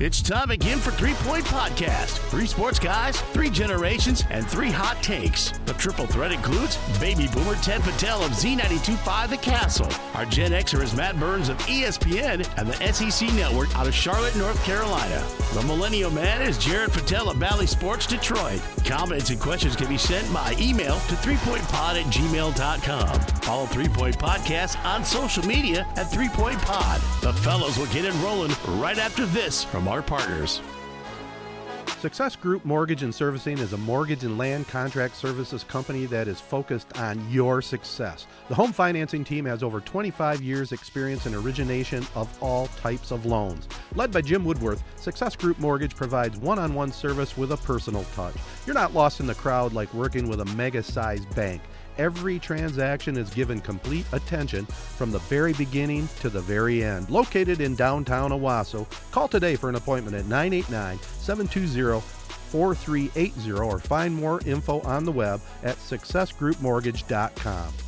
It's time again for Three Point Podcast. Three sports guys, three generations, and three hot takes. The triple threat includes baby boomer Ted Patel of Z92.5 The Castle. Our Gen Xer is Matt Burns of ESPN and the SEC Network out of Charlotte, North Carolina. The millennial man is Jared Patel of Valley Sports Detroit. Comments and questions can be sent by email to threepointpod at gmail.com. Follow Three Point Podcast on social media at Three Point Pod. The fellows will get it rolling right after this from our partners. Success Group Mortgage and Servicing is a mortgage and land contract services company that is focused on your success. The home financing team has over 25 years' experience in origination of all types of loans. Led by Jim Woodworth, Success Group Mortgage provides one on one service with a personal touch. You're not lost in the crowd like working with a mega sized bank. Every transaction is given complete attention from the very beginning to the very end. Located in downtown Owosso, call today for an appointment at 989 720 4380 or find more info on the web at successgroupmortgage.com.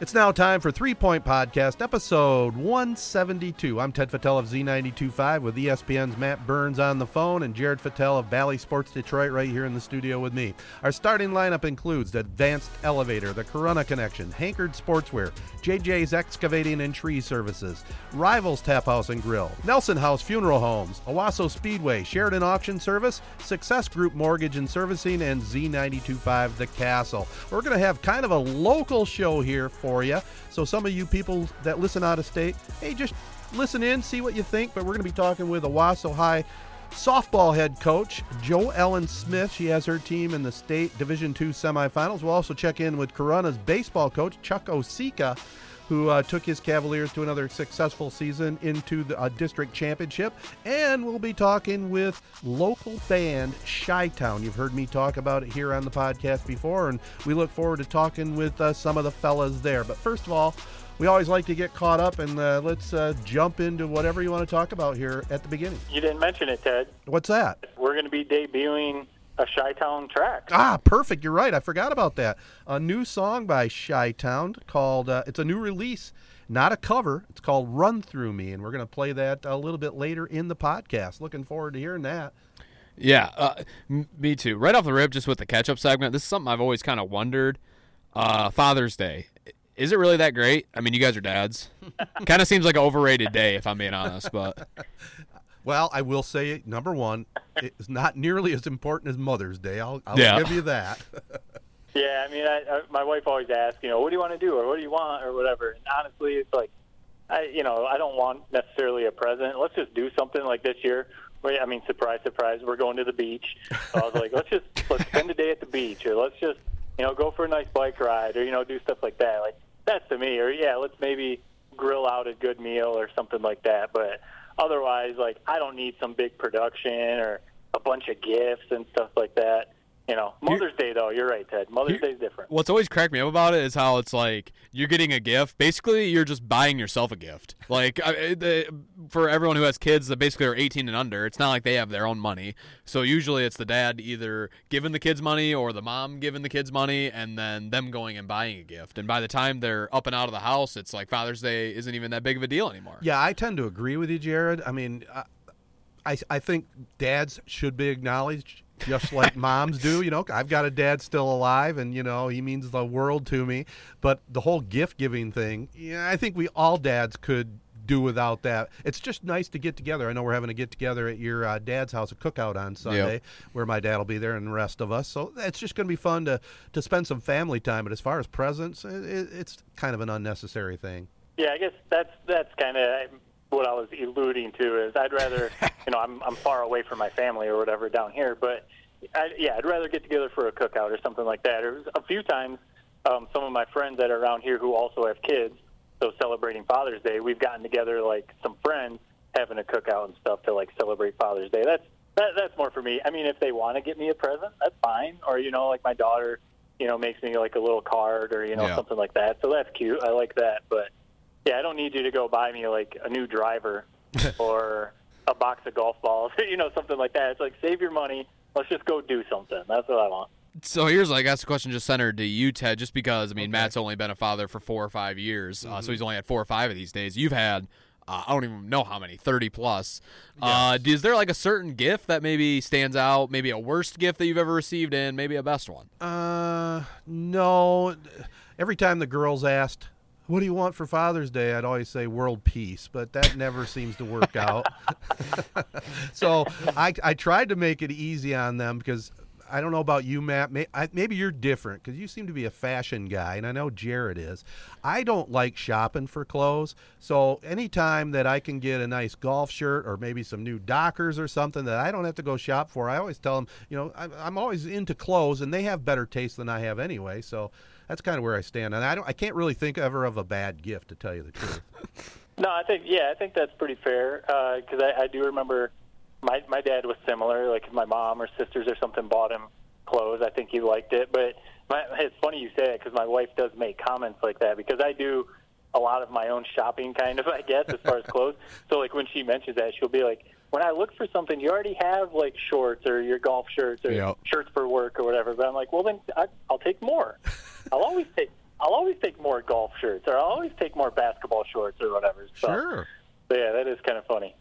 It's now time for Three Point Podcast, episode 172. I'm Ted Fattel of Z925 with ESPN's Matt Burns on the phone and Jared Fattel of Valley Sports Detroit right here in the studio with me. Our starting lineup includes Advanced Elevator, the Corunna Connection, Hankard Sportswear, JJ's Excavating and Tree Services, Rivals Tap House and Grill, Nelson House Funeral Homes, Owosso Speedway, Sheridan Auction Service, Success Group Mortgage and Servicing, and Z925 The Castle. We're going to have kind of a local show here for for you. So some of you people that listen out of state, hey, just listen in, see what you think. But we're going to be talking with Owosso High softball head coach Joe Ellen Smith. She has her team in the state Division II semifinals. We'll also check in with Corunna's baseball coach Chuck Osika who uh, took his Cavaliers to another successful season into the uh, district championship. And we'll be talking with local band Chi Town. You've heard me talk about it here on the podcast before, and we look forward to talking with uh, some of the fellas there. But first of all, we always like to get caught up, and uh, let's uh, jump into whatever you want to talk about here at the beginning. You didn't mention it, Ted. What's that? We're going to be debuting a Chi-Town track. Ah, perfect. You're right. I forgot about that. A new song by Chi-Town called, uh, it's a new release, not a cover. It's called Run Through Me, and we're going to play that a little bit later in the podcast. Looking forward to hearing that. Yeah, uh, m- me too. Right off the rip, just with the catch up segment, this is something I've always kind of wondered. Uh, Father's Day. Is it really that great? I mean, you guys are dads. kind of seems like an overrated day, if I'm being honest. But Well, I will say, number one, it's not nearly as important as Mother's Day. I'll, I'll Yeah. give you that. Yeah, I mean, I, I, my wife always asks, you know, what do you want to do or what do you want or whatever. And honestly, it's like, I, you know, I don't want necessarily a present. Let's just do something like this year. Wait, I mean, surprise, surprise, we're going to the beach. So I was like, let's just let's spend a day at the beach, or let's just, you know, go for a nice bike ride, or you know, do stuff like that. Like that's to me. Or yeah, let's maybe grill out a good meal or something like that. But otherwise, like I don't need some big production or a bunch of gifts and stuff like that. You know, Mother's Day though, you're right, Ted. Mother's Here- Day's different. what's always cracked me up about it is how it's like you're getting a gift. Basically, you're just buying yourself a gift. Like I, the, for everyone who has kids that basically are 18 and under, it's not like they have their own money. So usually it's the dad either giving the kids money or the mom giving the kids money, and then them going and buying a gift. And by the time they're up and out of the house, it's like Father's Day isn't even that big of a deal anymore. Yeah, I tend to agree with you, Jared. I mean, I, I, I think dads should be acknowledged just like moms do. You know, I've got a dad still alive, and you know he means the world to me. But the whole gift giving thing, yeah, I think we all dads could do without that. It's just nice to get together. I know we're having a get together at your uh, dad's house, a cookout on Sunday, where my dad will be there and the rest of us. So it's just going to be fun to to spend some family time. But as far as presents, it, it, it's kind of an unnecessary thing. Yeah, I guess that's that's kind of what I was alluding to. Is I'd rather, you know, I'm I'm far away from my family or whatever down here, but I, yeah, I'd rather get together for a cookout or something like that. Or a few times, um, some of my friends that are around here who also have kids, so celebrating Father's Day, we've gotten together like some friends having a cookout and stuff to like celebrate Father's Day. That's that, that's more for me. I mean, if they want to get me a present, that's fine. Or you know, like my daughter, you know, makes me like a little card or you know Yeah. something like that. So that's cute. I like that. But yeah, I don't need you to go buy me like a new driver or a box of golf balls, you know, something like that. It's like save your money. Let's just go do something. That's what I want. So here's, I guess, a question just centered to you, Ted, just because, I mean, Matt's only been a father for four or five years, uh, Mm-hmm. so he's only had four or five of these days. You've had, uh, I don't even know how many, 30 plus. Uh, is there like a certain gift that maybe stands out, maybe a worst gift that you've ever received, and maybe a best one? Uh, no. Every time the girls asked, "What do you want for Father's Day?" I'd always say world peace, but that never seems to work out. so I I tried to make it easy on them because I don't know about you, Matt. May, I, maybe you're different because you seem to be a fashion guy, and I know Jared is. I don't like shopping for clothes, so anytime that I can get a nice golf shirt or maybe some new Dockers or something that I don't have to go shop for, I always tell them, you know, I'm, I'm always into clothes, and they have better taste than I have anyway. So that's kind of where I stand, and I don't, I can't really think ever of a bad gift to tell you the truth. No, I think yeah, I think that's pretty fair uh, because I, I do remember my my dad was similar. Like if my mom or sisters or something bought him clothes, I think he liked it. But my, it's funny you say it because my wife does make comments like that because I do a lot of my own shopping, kind of I guess as far as clothes. So like when she mentions that, she'll be like, "When I look for something, you already have like shorts or your golf shirts or Yep. shirts for work or whatever." But I'm like, "Well, then I, I'll take more. I'll always take." I'll always take more golf shirts, or I'll always take more basketball shorts, or whatever. So, so, yeah, that is kind of funny.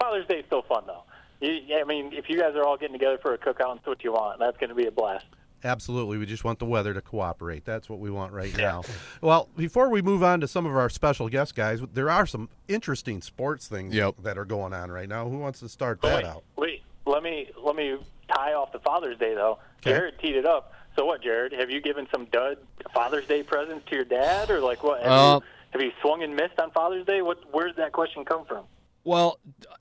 Father's Day is still fun though. You, I mean, if you guys are all getting together for a cookout and it's what you want, that's going to be a blast. Absolutely. We just want the weather to cooperate. That's what we want right now. Well, before we move on to some of our special guest guys, there are some interesting sports things Yep. that are going on right now. Who wants to start that wait, out? wait, let me let me tie off the Father's Day though. Okay. Jared teed it up. So what, Jared? Have you given some dud Father's Day presents to your dad, or like what? Have, Uh, you, have you swung and missed on Father's Day? What? Where did that question come from? Well,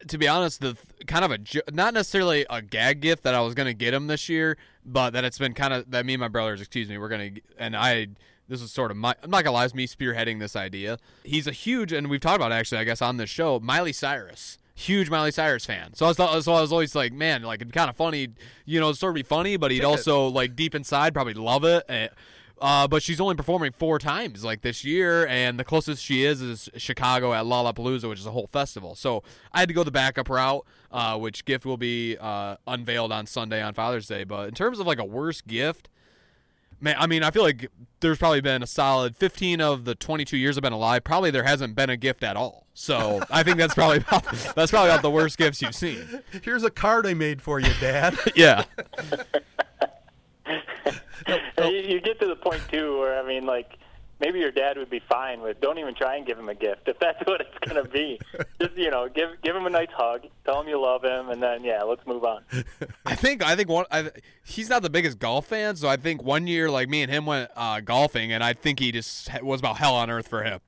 to be honest, the th- kind of a jo- not necessarily a gag gift that I was gonna get him this year, but that it's been kind of that me and my brothers, excuse me, we're gonna and I. This is sort of my. I'm not gonna lie, it's me spearheading this idea. He's a huge, and we've talked about it actually, I guess, on this show. Miley Cyrus, huge Miley Cyrus fan. So I was, so I was always like, man, like it'd kind of funny, you know, sort of be funny, but he'd also like deep inside probably love it. Eh, Uh, but she's only performing four times like this year, and the closest she is is Chicago at Lollapalooza, which is a whole festival. So I had to go the backup route, uh, which gift will be uh, unveiled on Sunday on Father's Day. But in terms of like a worst gift, man, I mean, I feel like there's probably been a solid 15 of the 22 years I've been alive. Probably there hasn't been a gift at all. So I think that's probably about, that's probably about the worst gifts you've seen. Here's a card I made for you, Dad. Yeah. you, you get to the point too where I mean, like maybe your dad would be fine with. Don't even try and give him a gift if that's what it's going to be. Just you know, give give him a nice hug, tell him you love him, and then yeah, let's move on. I think I think one I, he's not the biggest golf fan, so I think one year like me and him went uh, golfing, and I think he just was about hell on earth for him.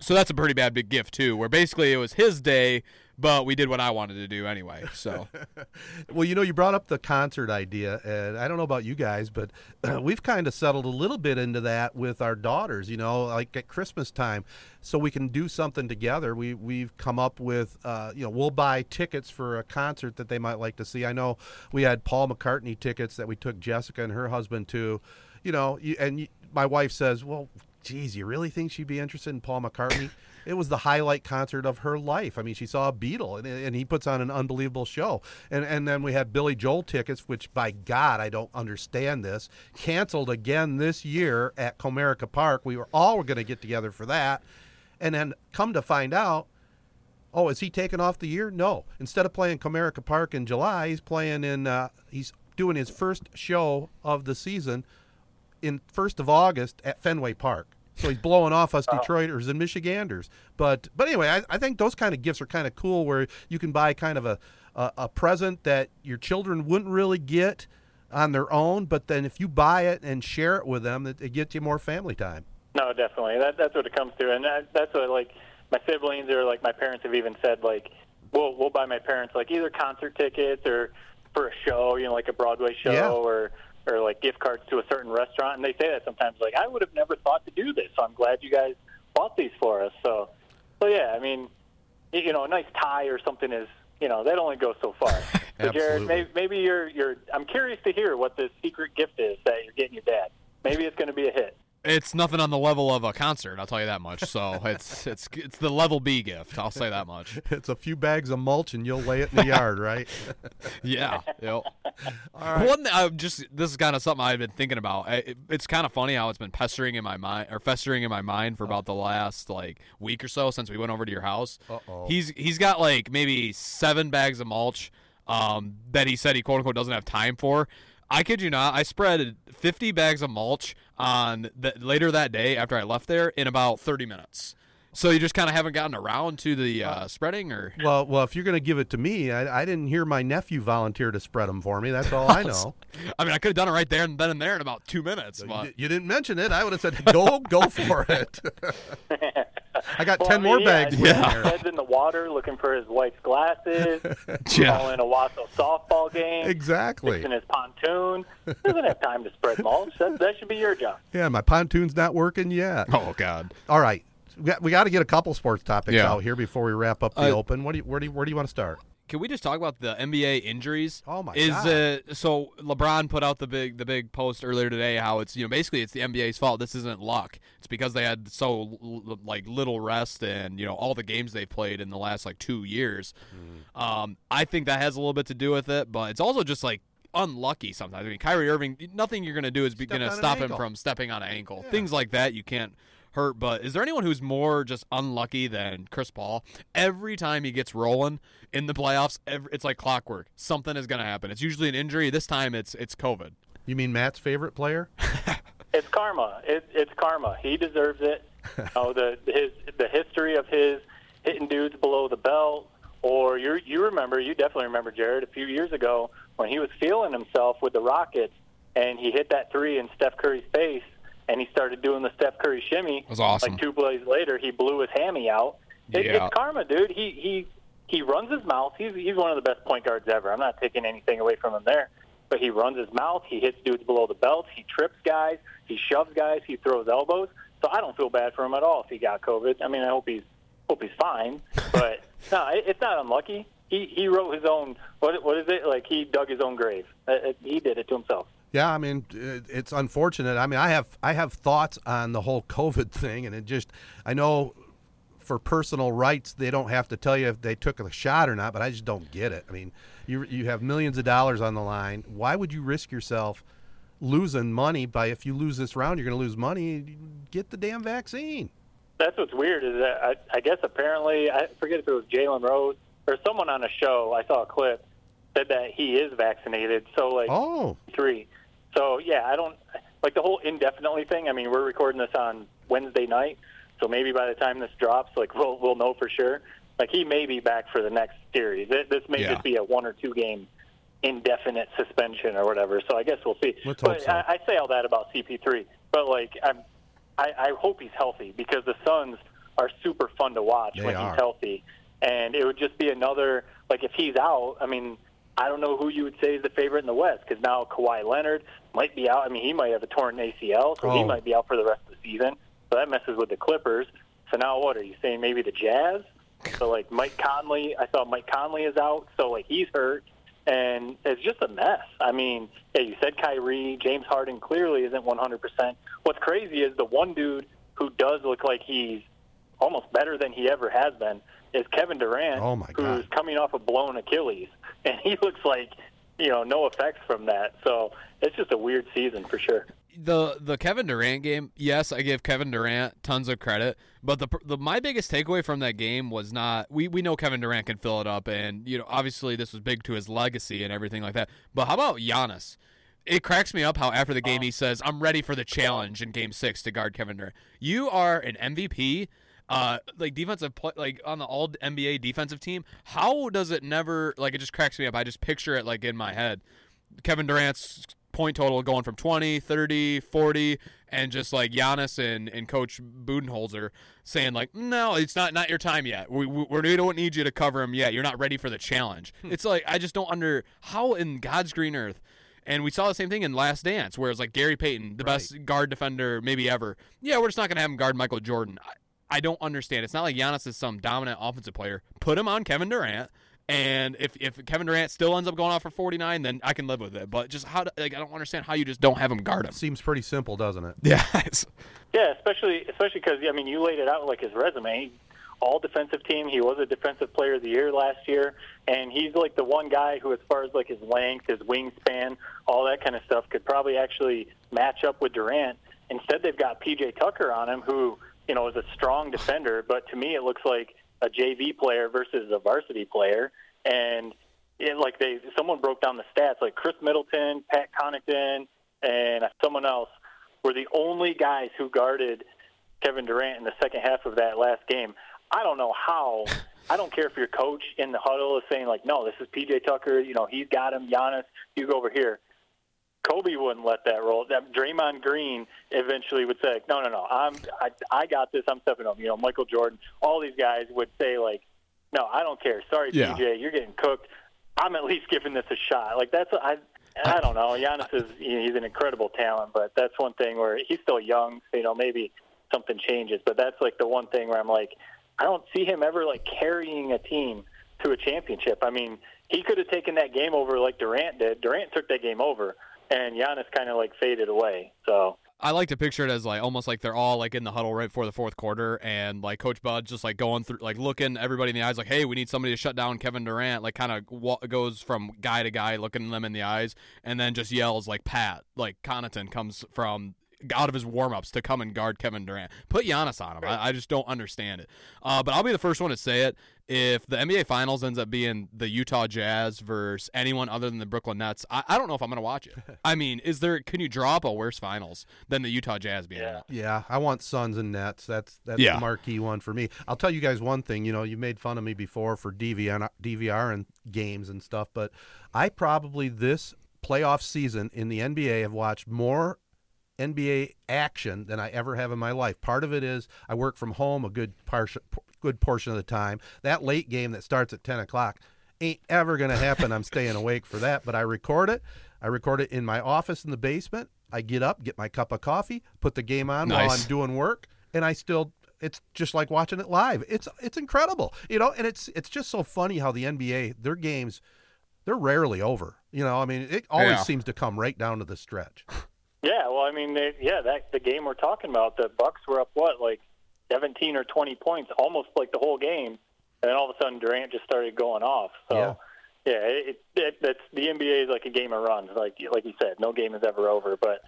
So that's a pretty bad big gift too, where basically it was his day, but we did what I wanted to do anyway. So Well, you know, you brought up the concert idea, and I don't know about you guys, but we've kind of settled a little bit into that with our daughters. You know, like at Christmas time, so we can do something together. We we've come up with, uh, you know, we'll buy tickets for a concert that they might like to see. I know we had Paul McCartney tickets that we took Jessica and her husband to. You know, and my wife says, "Well, geez, you really think she'd be interested in Paul McCartney?" it was the highlight concert of her life. I mean, she saw a Beatle, and, and he puts on an unbelievable show. And and then we had Billy Joel tickets, which by God, I don't understand this. Canceled again this year at Comerica Park. We were all going to get together for that, and then come to find out. Oh, is he taking off the year? No. Instead of playing Comerica Park in July, he's playing in. Uh, he's doing his first show of the season in first of August at Fenway Park. So he's blowing off us oh. Detroiters and Michiganders. But but anyway, I, I think those kind of gifts are kind of cool where you can buy kind of a, a a present that your children wouldn't really get on their own, but then if you buy it and share it with them, it, it gets you more family time. No, definitely. That that's what it comes to, and that, that's what like my siblings or like my parents have even said like we'll we'll buy my parents like either concert tickets or for a show, you know, like a Broadway show Yeah. or or like gift cards to a certain restaurant, and they say that sometimes. Like, I would have never thought to do this, so I'm glad you guys bought these for us. So, so yeah, I mean, you know, a nice tie or something is, you know, that only goes so far. so, Jared, maybe, maybe you're you're. I'm curious to hear what this secret gift is that you're getting your dad. Maybe it's going to be a hit. It's nothing on the level of a concert. I'll tell you that much. So it's it's it's the level B gift. I'll say that much. It's a few bags of mulch and you'll lay it in the yard, right? Yeah. Yep. All right. One, I just this is kind of something I've been thinking about. It, it's kind of funny how it's been pestering in my mind or festering in my mind for about the last like week or so since we went over to your house. Uh-oh. He's he's got like maybe seven bags of mulch um, that he said he quote unquote doesn't have time for. I kid you not. I spread 50 bags of mulch on the, later that day after I left there in about 30 minutes. So you just kind of haven't gotten around to the uh, spreading, or Well, well, if you're going to give it to me, I, I didn't hear my nephew volunteer to spread them for me. That's all I know. I mean, I could have done it right there and then and there in about two minutes. You, But di- you didn't mention it. I would have said, "Go, go for it." I got Well, ten I mean, more yeah, bags. His waiting head's in the water looking for his wife's glasses. Yeah. Calling Owosso softball game. Exactly. Fixing his pontoon. Doesn't have time to spread mulch. That, that should be your job. Yeah, my pontoon's not working yet. oh god, All right, we got, we got to get a couple sports topics Yeah. out here before we wrap up the Uh, open. What do you, where do you, where do you want to start? can we just talk about the NBA injuries? Oh, my is, God. Uh, so LeBron put out the big the big post earlier today how it's you know basically it's the NBA's fault. This isn't luck. It's because they had so l- like little rest and you know all the games they played in the last like two years. Mm. Um, I think that has a little bit to do with it, but it's also just like unlucky sometimes. I mean, Kyrie Irving, nothing you're going to do is be Stepped going to on an stop him from stepping on an ankle. Yeah. Things like that you can't hurt. But is there anyone who's more just unlucky than Chris Paul? Every time he gets rolling in the playoffs, every, it's like clockwork. Something is going to happen. It's usually an injury. This time it's it's COVID. You mean Matt's favorite player? It's karma. It, it's karma. He deserves it. oh, the his the history of his hitting dudes below the belt, or you you remember you definitely remember Jared a few years ago when he was feeling himself with the Rockets and he hit that three in Steph Curry's face and he started doing the Steph Curry shimmy. was awesome. Like two plays later, he blew his hammy out. It, Yeah. It's karma, dude. He he he runs his mouth. He's he's one of the best point guards ever. I'm not taking anything away from him there. But he runs his mouth. He hits dudes below the belt. He trips guys. He shoves guys. He throws elbows. So I don't feel bad for him at all if he got COVID. I mean, I hope he's hope he's fine. But no, it, it's not unlucky. He he wrote his own. What what is it? Like he dug his own grave. Uh, uh, he did it to himself. Yeah, I mean uh, it's unfortunate. I mean, I have I have thoughts on the whole COVID thing, and it just I know for personal rights they don't have to tell you if they took a shot or not, but I just don't get it. I mean, you you have millions of dollars on the line. Why would you risk yourself losing money by if you lose this round, you're going to lose money? Get the damn vaccine. That's what's weird is that I, I guess apparently I forget if it was Jalen Rose or someone on a show. I saw a clip said that he is vaccinated. So like Oh, three. So yeah, I don't like the whole indefinitely thing. I mean, we're recording this on Wednesday night, so maybe by the time this drops, like we'll we'll know for sure. Like he may be back for the next series. This this may Yeah. just be a one or two game indefinite suspension or whatever. So I guess we'll see. Let's but so. I, I say all that about CP3, but like I'm, I, I hope he's healthy because the Suns are super fun to watch They when are. he's healthy, and it would just be another like if he's out. I mean, I don't know who you would say is the favorite in the West because now Kawhi Leonard might be out. I mean, he might have a torn ACL, so he Oh. might be out for the rest of the season. So that messes with the Clippers. So now what are you saying? Maybe the Jazz? So like Mike Conley, I thought Mike Conley is out, so like he's hurt, and it's just a mess. I mean, yeah, you said Kyrie, James Harden clearly isn't 100%. What's crazy is the one dude who does look like he's almost better than he ever has been is Kevin Durant, Oh, my who's coming off a blown Achilles, and he looks like you know no effects from that. So it's just a weird season for sure. the the Kevin Durant game, yes, I give Kevin Durant tons of credit, but the, the my biggest takeaway from that game was not we we know Kevin Durant can fill it up, and you know obviously this was big to his legacy and everything like that. But how about Giannis? It cracks me up how after the game oh. he says, "I'm ready for the challenge in Game Six to guard Kevin Durant." You are an MVP. Uh, like defensive play, like on the all NBA defensive team. How does it never like? It just cracks me up. I just picture it like in my head. Kevin Durant's point total going from 20, 30, 40, and just like Giannis and, and Coach Budenholzer saying like, no, it's not not your time yet. We, we, we don't need you to cover him yet. You're not ready for the challenge. Hmm. It's like I just don't under how in God's green earth. And we saw the same thing in Last Dance, where it's like Gary Payton, the Right. best guard defender maybe ever. Yeah, we're just not going to have him guard Michael Jordan. I, I don't understand. It's not like Giannis is some dominant offensive player. Put him on Kevin Durant. And if, if Kevin Durant still ends up going off for 49, then I can live with it. But just how, like, I don't understand how you just don't have him guard him. Seems pretty simple, doesn't it? Yeah. Yeah, especially especially because I mean, you laid it out like his resume. All defensive team. He was a defensive player of the year last year, and he's like the one guy who, as far as like his length, his wingspan, all that kind of stuff, could probably actually match up with Durant. Instead, they've got PJ Tucker on him, who you know is a strong defender, but to me, it looks like a JV player versus a varsity player, and it, like they someone broke down the stats, like Khris Middleton, Pat Connaughton, and someone else were the only guys who guarded Kevin Durant in the second half of that last game. I don't know how. I don't care if your coach in the huddle is saying like, "No, this is PJ Tucker. You know, he's got him. Giannis, you go over here." Kobe wouldn't let that roll. That Draymond Green eventually would say, "No, no, no. I'm. I, I got this. I'm stepping up." You know, Michael Jordan. All these guys would say like, "No, I don't care. Sorry, Yeah. PJ, you're getting cooked. I'm at least giving this a shot." Like that's I. I don't know. Giannis is he's an incredible talent, but that's one thing where he's still young. So, you know, maybe something changes. But that's like the one thing where I'm like, I don't see him ever like carrying a team to a championship. I mean, he could have taken that game over like Durant did. Durant took that game over, and Giannis kind of like faded away. So I like to picture it as like almost like they're all like in the huddle right before the fourth quarter, and like Coach Bud just like going through, like looking everybody in the eyes, like, "Hey, we need somebody to shut down Kevin Durant." Like, kind of wa- goes from guy to guy, looking them in the eyes, and then just yells like Pat, like Connaughton comes from out of his warm ups to come and guard Kevin Durant. Put Giannis on him. I, I just don't understand it. Uh, but I'll be the first one to say it. If the NBA Finals ends up being the Utah Jazz versus anyone other than the Brooklyn Nets, I, I don't know if I'm going to watch it. I mean, is there? Can you draw up a worse finals than the Utah Jazz being? Yeah. Yeah, I want Suns and Nets. That's that's Yeah. the marquee one for me. I'll tell you guys one thing. You know, you made fun of me before for DVR, DVR and games and stuff, but I probably this playoff season in the NBA have watched more NBA action than I ever have in my life. Part of it is I work from home a good portion, good portion of the time. That late game that starts at ten o'clock ain't ever going to happen. I'm staying awake for that, but I record it. I record it in my office in the basement. I get up, get my cup of coffee, put the game on while I'm doing work, and I still it's just like watching it live. It's it's incredible. You know, and it's it's just so funny how the NBA their games they're rarely over. You know, I mean, it always Yeah. seems to come right down to the stretch. Yeah, well, I mean, they, yeah, that the game we're talking about, the Bucks were up what like 17 or 20 points, almost like the whole game, and then all of a sudden Durant just started going off. So. Yeah. Yeah, it, it, that's the NBA is like a game of runs. Like like you said, no game is ever over. But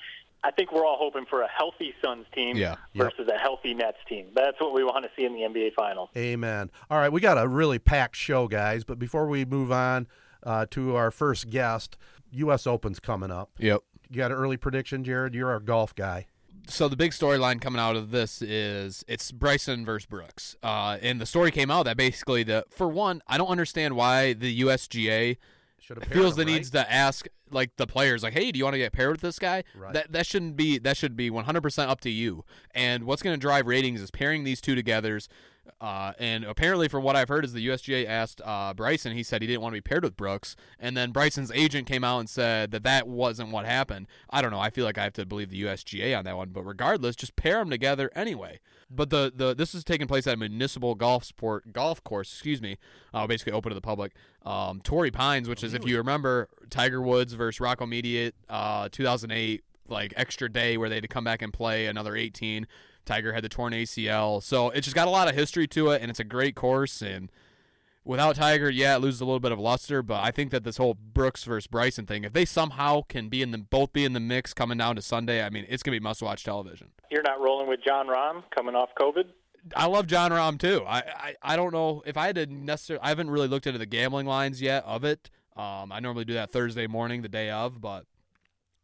I think we're all hoping for a healthy Suns team Yeah. Yep. versus a healthy Nets team. That's what we want to see in the NBA Finals. Amen. All right, we got a really packed show, guys. But before we move on uh, to our first guest, U.S. Open's coming up. Yep. You got an early prediction, Jared? You're our golf guy. so the big storyline coming out of this is it's Bryson versus Brooks. Uh, and the story came out that basically the for one, I don't understand why the USGA feels the needs to ask like the players like, "Hey, do you want to get paired with this guy?" Right. That that shouldn't be that should be 100% up to you. And what's going to drive ratings is pairing these two together. Uh, and apparently, from what I've heard, is the USGA asked uh, Bryson. He said he didn't want to be paired with Brooks, and then Bryson's agent came out and said that that wasn't what happened. I don't know. I feel like I have to believe the USGA on that one, but regardless, just pair them together anyway. But the, the this is taking place at a municipal golf sport golf course, excuse me, uh, basically open to the public. Um, Torrey Pines, which is if you remember Tiger Woods versus Rocco Mediate, uh, 2008, like extra day where they had to come back and play another 18. Tiger had the torn ACL, so it's just got a lot of history to it, and it's a great course. And without Tiger, yeah, it loses a little bit of luster. But I think that this whole Brooks versus Bryson thing, if they somehow can be in the both be in the mix coming down to Sunday, I mean, it's gonna be must-watch television. You're not rolling with Jon Rahm coming off COVID. I love Jon Rahm too. I, I, I don't know if I had to necessarily. I haven't really looked into the gambling lines yet of it. Um, I normally do that Thursday morning, the day of, but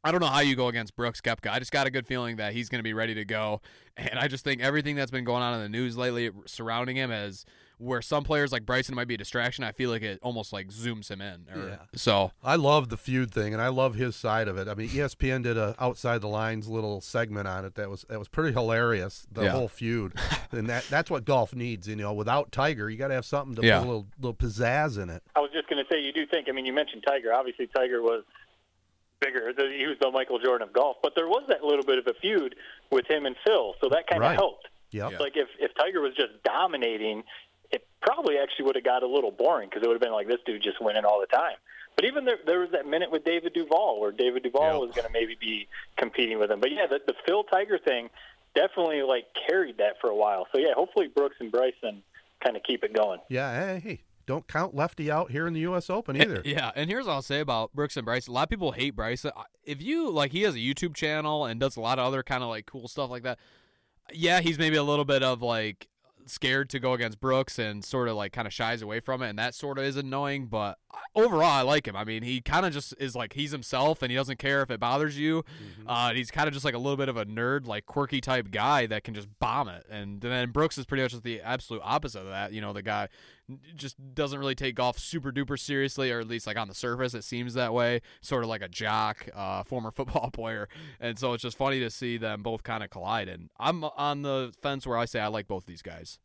I don't know how you go against Brooks Koepka. I just got a good feeling that he's going to be ready to go, and I just think everything that's been going on in the news lately surrounding him has where some players like Bryson might be a distraction. I feel like it almost like zooms him in. Or, Yeah. So I love the feud thing, and I love his side of it. I mean, ESPN did a outside the lines little segment on it that was that was pretty hilarious. The Yeah. whole feud, and that that's what golf needs. You know, without Tiger, you got to have something to Yeah. put a little little pizzazz in it. I was just going to say, you do think. I mean, you mentioned Tiger. Obviously, Tiger was bigger. He was the Michael Jordan of golf, but there was that little bit of a feud with him and Phil, so that kind of Right. helped. Yep. Like if if Tiger was just dominating, it probably actually would have got a little boring because it would have been like this dude just winning all the time. But even there, there was that minute with David Duval where David Duval Yeah. was going to maybe be competing with him. But yeah, the, the Phil Tiger thing definitely like carried that for a while. So yeah, hopefully Brooks and Bryson kind of keep it going. Yeah. Hey, hey, don't count Lefty out here in the U.S. Open either. Yeah, and here's what I'll say about Brooks and Bryce. A lot of people hate Bryce. If you like, he has a YouTube channel and does a lot of other kind of like cool stuff like that. Yeah, he's maybe a little bit of like scared to go against Brooks and sort of like kind of shies away from it, and that sort of is annoying. But overall, I like him. I mean, he kind of just is like he's himself, and he doesn't care if it bothers you. Uh, he's kind of just like a little bit of a nerd, like quirky type guy that can just bomb it. And then Brooks is pretty much just the absolute opposite of that. You know, the guy just doesn't really take golf super duper seriously, or at least like on the surface, it seems that way. Sort of like a jock, uh, former football player, and so it's just funny to see them both kind of collide. And I'm on the fence where I say I like both these guys.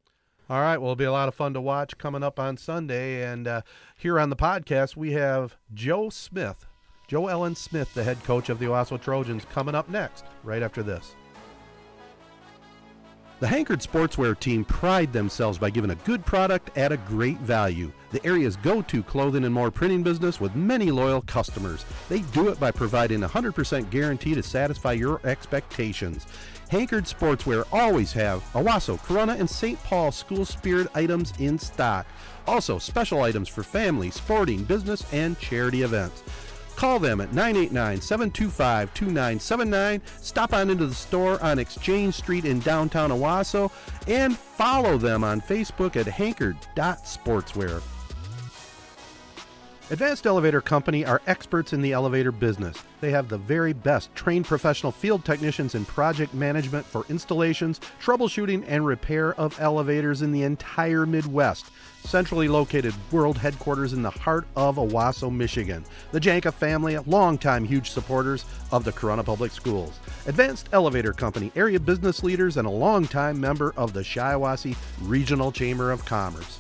All right. Well, it'll be a lot of fun to watch coming up on Sunday. And uh, here on the podcast, we have Joe Smith, Joe Ellen Smith, the head coach of the Owosso Trojans, coming up next, right after this. The Hankard Sportswear team pride themselves by giving a good product at a great value. The area's go to clothing and more printing business with many loyal customers. They do it by providing a 100% guarantee to satisfy your expectations. Hankard Sportswear always have Owosso, Corunna, and St. Paul school spirit items in stock. Also, special items for family, sporting, business, and charity events. Call them at 989 725 2979. Stop on into the store on Exchange Street in downtown Owosso and follow them on Facebook at hankard.sportswear. Advanced Elevator Company are experts in the elevator business. They have the very best trained professional field technicians in project management for installations, troubleshooting, and repair of elevators in the entire Midwest. Centrally located world headquarters in the heart of Owosso, Michigan. The Janka family, longtime huge supporters of the Corunna Public Schools. Advanced Elevator Company, area business leaders, and a longtime member of the Shiawassee Regional Chamber of Commerce.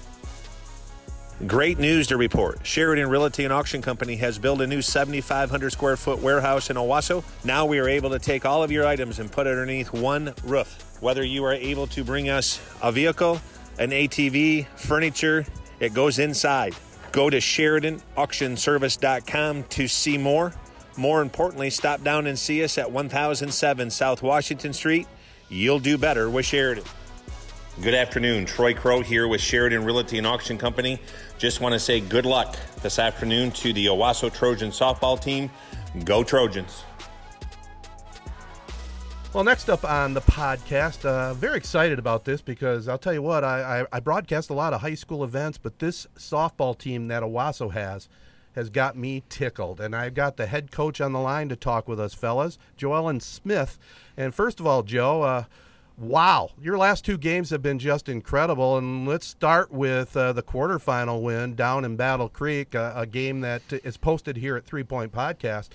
Great news to report. Sheridan Realty and Auction Company has built a new 7,500 square foot warehouse in Owosso. Now we are able to take all of your items and put it underneath one roof. Whether you are able to bring us a vehicle, an ATV, furniture, it goes inside. Go to SheridanAuctionService.com to see more. More importantly, stop down and see us at 1007 South Washington Street. You'll do better with Sheridan. Good afternoon. Troy Crow here with Sheridan Realty and Auction Company. Just want to say good luck this afternoon to the Owosso Trojan softball team. Go Trojans. Well, next up on the podcast, uh, very excited about this because I'll tell you what, I, I, I broadcast a lot of high school events, but this softball team that Owosso has has got me tickled. And I've got the head coach on the line to talk with us, fellas, Joellen Smith. And first of all, Joe, uh, wow, your last two games have been just incredible. And let's start with uh, the quarterfinal win down in Battle Creek, uh, a game that is posted here at Three Point Podcast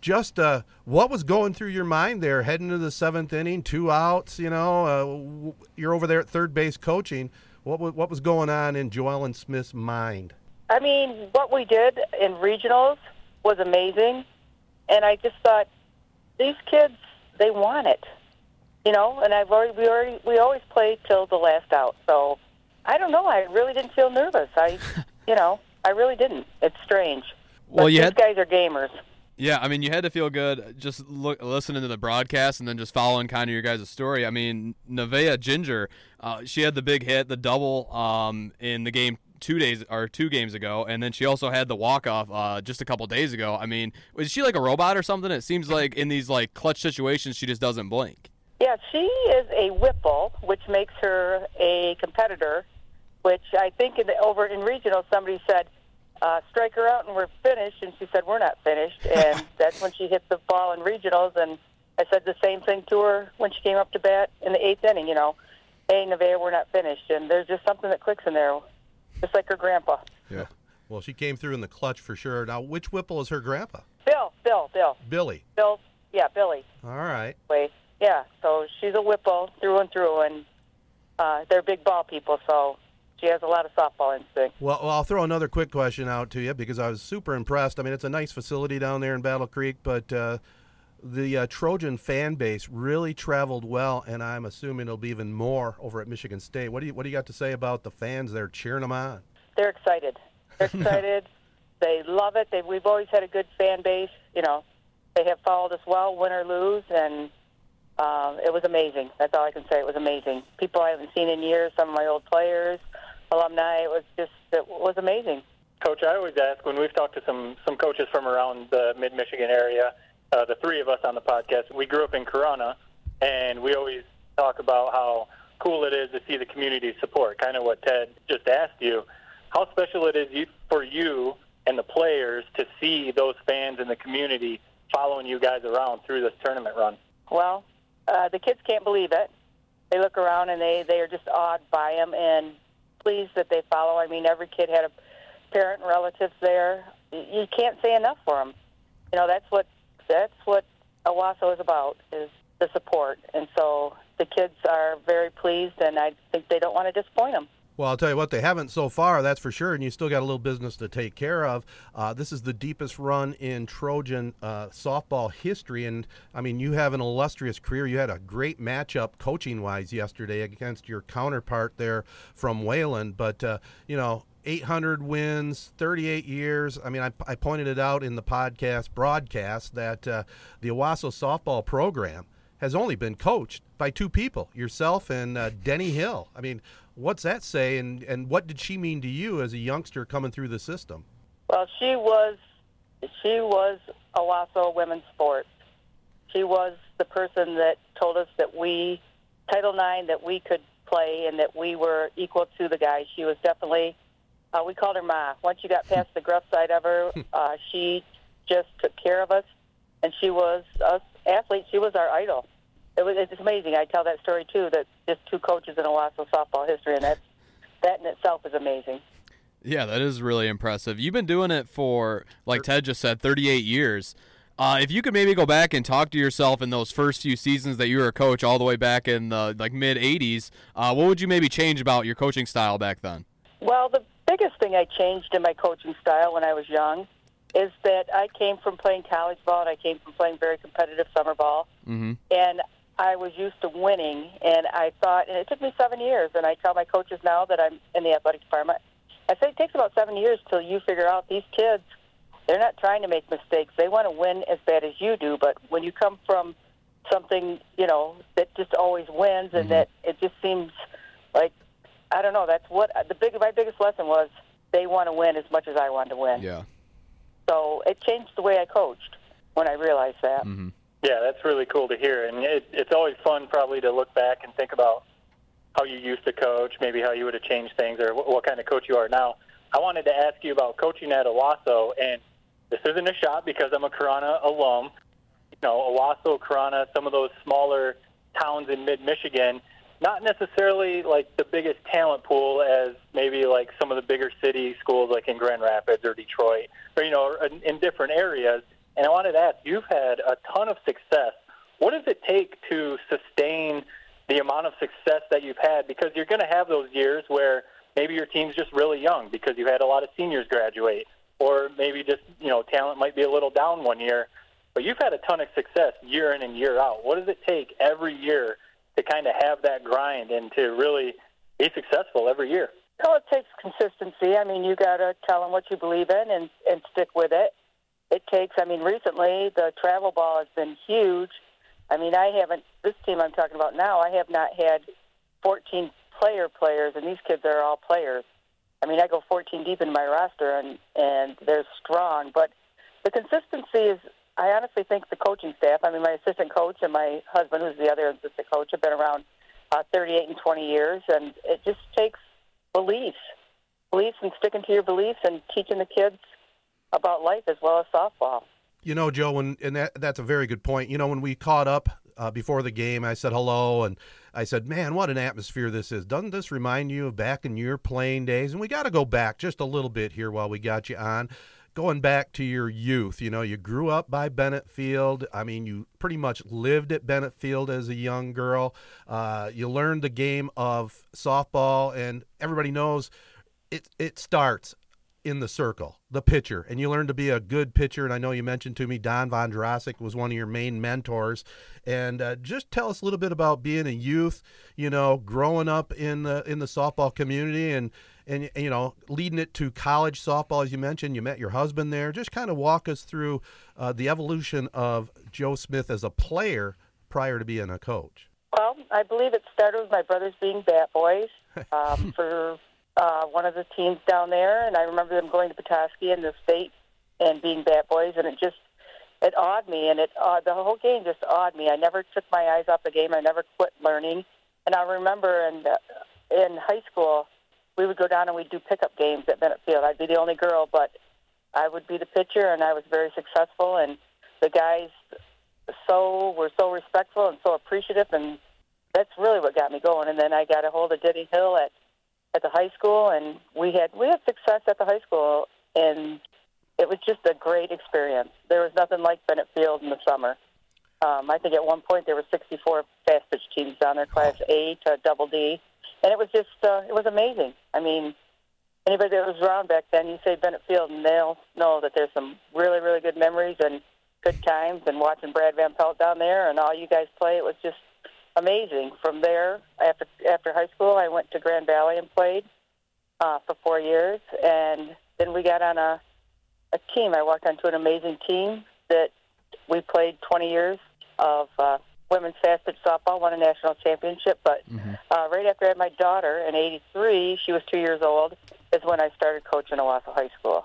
just uh, what was going through your mind there heading into the seventh inning, two outs. You know, uh, you're over there at third base coaching. What was, what was going on in Joellen Smith's mind? I mean, what we did in regionals was amazing, and I just thought these kids they want it, you know. And I've already we already we always play till the last out, so I don't know. I really didn't feel nervous. I, you know, I really didn't. It's strange. Well, but you these had- guys are gamers. Yeah, I mean, you had to feel good just look, listening to the broadcast and then just following kind of your guys' story. I mean, Nevaeh Ginger, uh, she had the big hit, the double um, in the game two days or two games ago, and then she also had the walk off uh, just a couple days ago. I mean, was she like a robot or something? It seems like in these like clutch situations, she just doesn't blink. Yeah, she is a Whipple, which makes her a competitor. Which I think in the, over in regional, somebody said uh, strike her out and we're finished. And she said, we're not finished. And that's when she hit the ball in regionals. And I said the same thing to her when she came up to bat in the eighth inning, you know, hey, Nevaeh, we're not finished. And there's just something that clicks in there, just like her grandpa. Yeah. Well, she came through in the clutch for sure. Now, which Whipple is her grandpa? Bill, Bill, Bill. Billy. Bill, yeah, Billy. All right. Wait, yeah. So she's a Whipple through and through, and uh, they're big ball people, so she has a lot of softball instinct. Well, well, I'll throw another quick question out to you because I was super impressed. I mean, it's a nice facility down there in Battle Creek, but uh, the uh, Trojan fan base really traveled well, and I'm assuming it'll be even more over at Michigan State. What do you What do you got to say about the fans there cheering them on? They're excited. They're excited. they love it. They, we've always had a good fan base. You know, they have followed us well, win or lose, and um, it was amazing. That's all I can say. It was amazing. People I haven't seen in years. Some of my old players, alumni. It was just it was amazing. Coach, I always ask when we've talked to some some coaches from around the Mid Michigan area. Uh, the three of us on the podcast, we grew up in Corunna, and we always talk about how cool it is to see the community support. Kind of what Ted just asked you. How special it is you, for you and the players to see those fans in the community following you guys around through this tournament run. Well, uh, the kids can't believe it. They look around and they they are just awed by them and pleased that they follow. I mean, every kid had a parent and relatives there. You can't say enough for them. You know, that's what that's what Owosso is about is the support, and so the kids are very pleased, and I think they don't want to disappoint them. Well, I'll tell you what, they haven't so far, that's for sure, and you still got a little business to take care of. Uh, this is the deepest run in Trojan uh, softball history, and I mean, you have an illustrious career. You had a great matchup coaching wise yesterday against your counterpart there from Wayland, but, uh, you know, 800 wins, 38 years. I mean, I, I, pointed it out in the podcast broadcast that uh, the Owosso softball program has only been coached by two people, yourself and uh, Denny Hill. I mean, what's that say, and, and what did she mean to you as a youngster coming through the system? Well, she was she was Owosso women's sports. She was the person that told us that we Title IX that we could play and that we were equal to the guys. She was definitely uh, we called her Ma. Once you got past the gruff side of her, uh, she just took care of us, and she was us athletes. She was our idol it was it's amazing. I tell that story too. That just two coaches in Owosso softball history, and that that in itself is amazing. Yeah, that is really impressive. You've been doing it for, like Ted just said, 38 years. Uh, if you could maybe go back and talk to yourself in those first few seasons that you were a coach, all the way back in the like mid '80s, uh, what would you maybe change about your coaching style back then? Well, the biggest thing I changed in my coaching style when I was young is that I came from playing college ball and I came from playing very competitive summer ball, mm-hmm. and I was used to winning, and I thought, and it took me seven years. And I tell my coaches now that I'm in the athletic department, I say it takes about seven years till you figure out these kids. They're not trying to make mistakes. They want to win as bad as you do. But when you come from something, you know, that just always wins, and mm-hmm. that it just seems like I don't know. That's what the big my biggest lesson was. They want to win as much as I want to win. Yeah. So it changed the way I coached when I realized that. Mm-hmm. Yeah, that's really cool to hear, and it, it's always fun probably to look back and think about how you used to coach, maybe how you would have changed things, or what, what kind of coach you are now. I wanted to ask you about coaching at Owosso, and this isn't a shot because I'm a Corunna alum. You know, Owosso, Corunna, some of those smaller towns in mid-Michigan, not necessarily like the biggest talent pool as maybe like some of the bigger city schools like in Grand Rapids or Detroit, or you know, in, in different areas and I wanted to ask, you've had a ton of success. What does it take to sustain the amount of success that you've had? Because you're going to have those years where maybe your team's just really young because you had a lot of seniors graduate, or maybe just you know talent might be a little down one year. But you've had a ton of success year in and year out. What does it take every year to kind of have that grind and to really be successful every year? Well, it takes consistency. I mean, you got to tell them what you believe in and and stick with it it takes. I mean, recently the travel ball has been huge. I mean, I haven't. This team I'm talking about now, I have not had 14 player players, and these kids are all players. I mean, I go 14 deep in my roster, and and they're strong. But the consistency is. I honestly think the coaching staff. I mean, my assistant coach and my husband, who's the other assistant coach, have been around uh, 38 and 20 years, and it just takes beliefs, beliefs and sticking to your beliefs and teaching the kids about life as well as softball. You know, Joe, when, and that, that's a very good point. You know, when we caught up uh, before the game, I said hello, and I said, "Man, what an atmosphere this is! Doesn't this remind you of back in your playing days?" And we got to go back just a little bit here while we got you on. Going back to your youth, you know, you grew up by Bennett Field. I mean, you pretty much lived at Bennett Field as a young girl. Uh, you learned the game of softball, and everybody knows it. It starts in the circle, the pitcher, and you learn to be a good pitcher. And I know you mentioned to me Don Von Jurassic was one of your main mentors. And uh, just tell us a little bit about being a youth, you know, growing up in the in the softball community and and you know leading it to college softball as you mentioned. You met your husband there. Just kind of walk us through uh, the evolution of Joe Smith as a player prior to being a coach. Well, I believe it started with my brothers being bat boys um, for uh, one of the teams down there, and I remember them going to Petoskey in the state and being bat boys, and it just it awed me, and it uh, the whole game just awed me. I never took my eyes off the game. I never quit learning, and I remember in uh, in high school we would go down and we'd do pickup games at Bennett Field. I'd be the only girl, but I would be the pitcher, and I was very successful. And the guys so were so respectful and so appreciative, and that's really what got me going. And then I got a hold of Denny Hill at at the high school, and we had we had success at the high school, and it was just a great experience. There was nothing like Bennett Field in the summer. Um, I think at one point there were 64 fast pitch teams down there, Class A to Double D, and it was just uh, it was amazing. I mean, anybody that was around back then, you say Bennett Field, and they'll know that there's some really really good memories and good times. And watching Brad Van Pelt down there and all you guys play, it was just amazing. From there, after after high school, I went to Grand Valley and played uh, for four years, and then we got on a a team. I walked onto an amazing team that we played 20 years of uh, women's fast pitch softball, won a national championship. But mm-hmm. uh, right after I had my daughter in '83, she was two years old, is when I started coaching Owosso High School.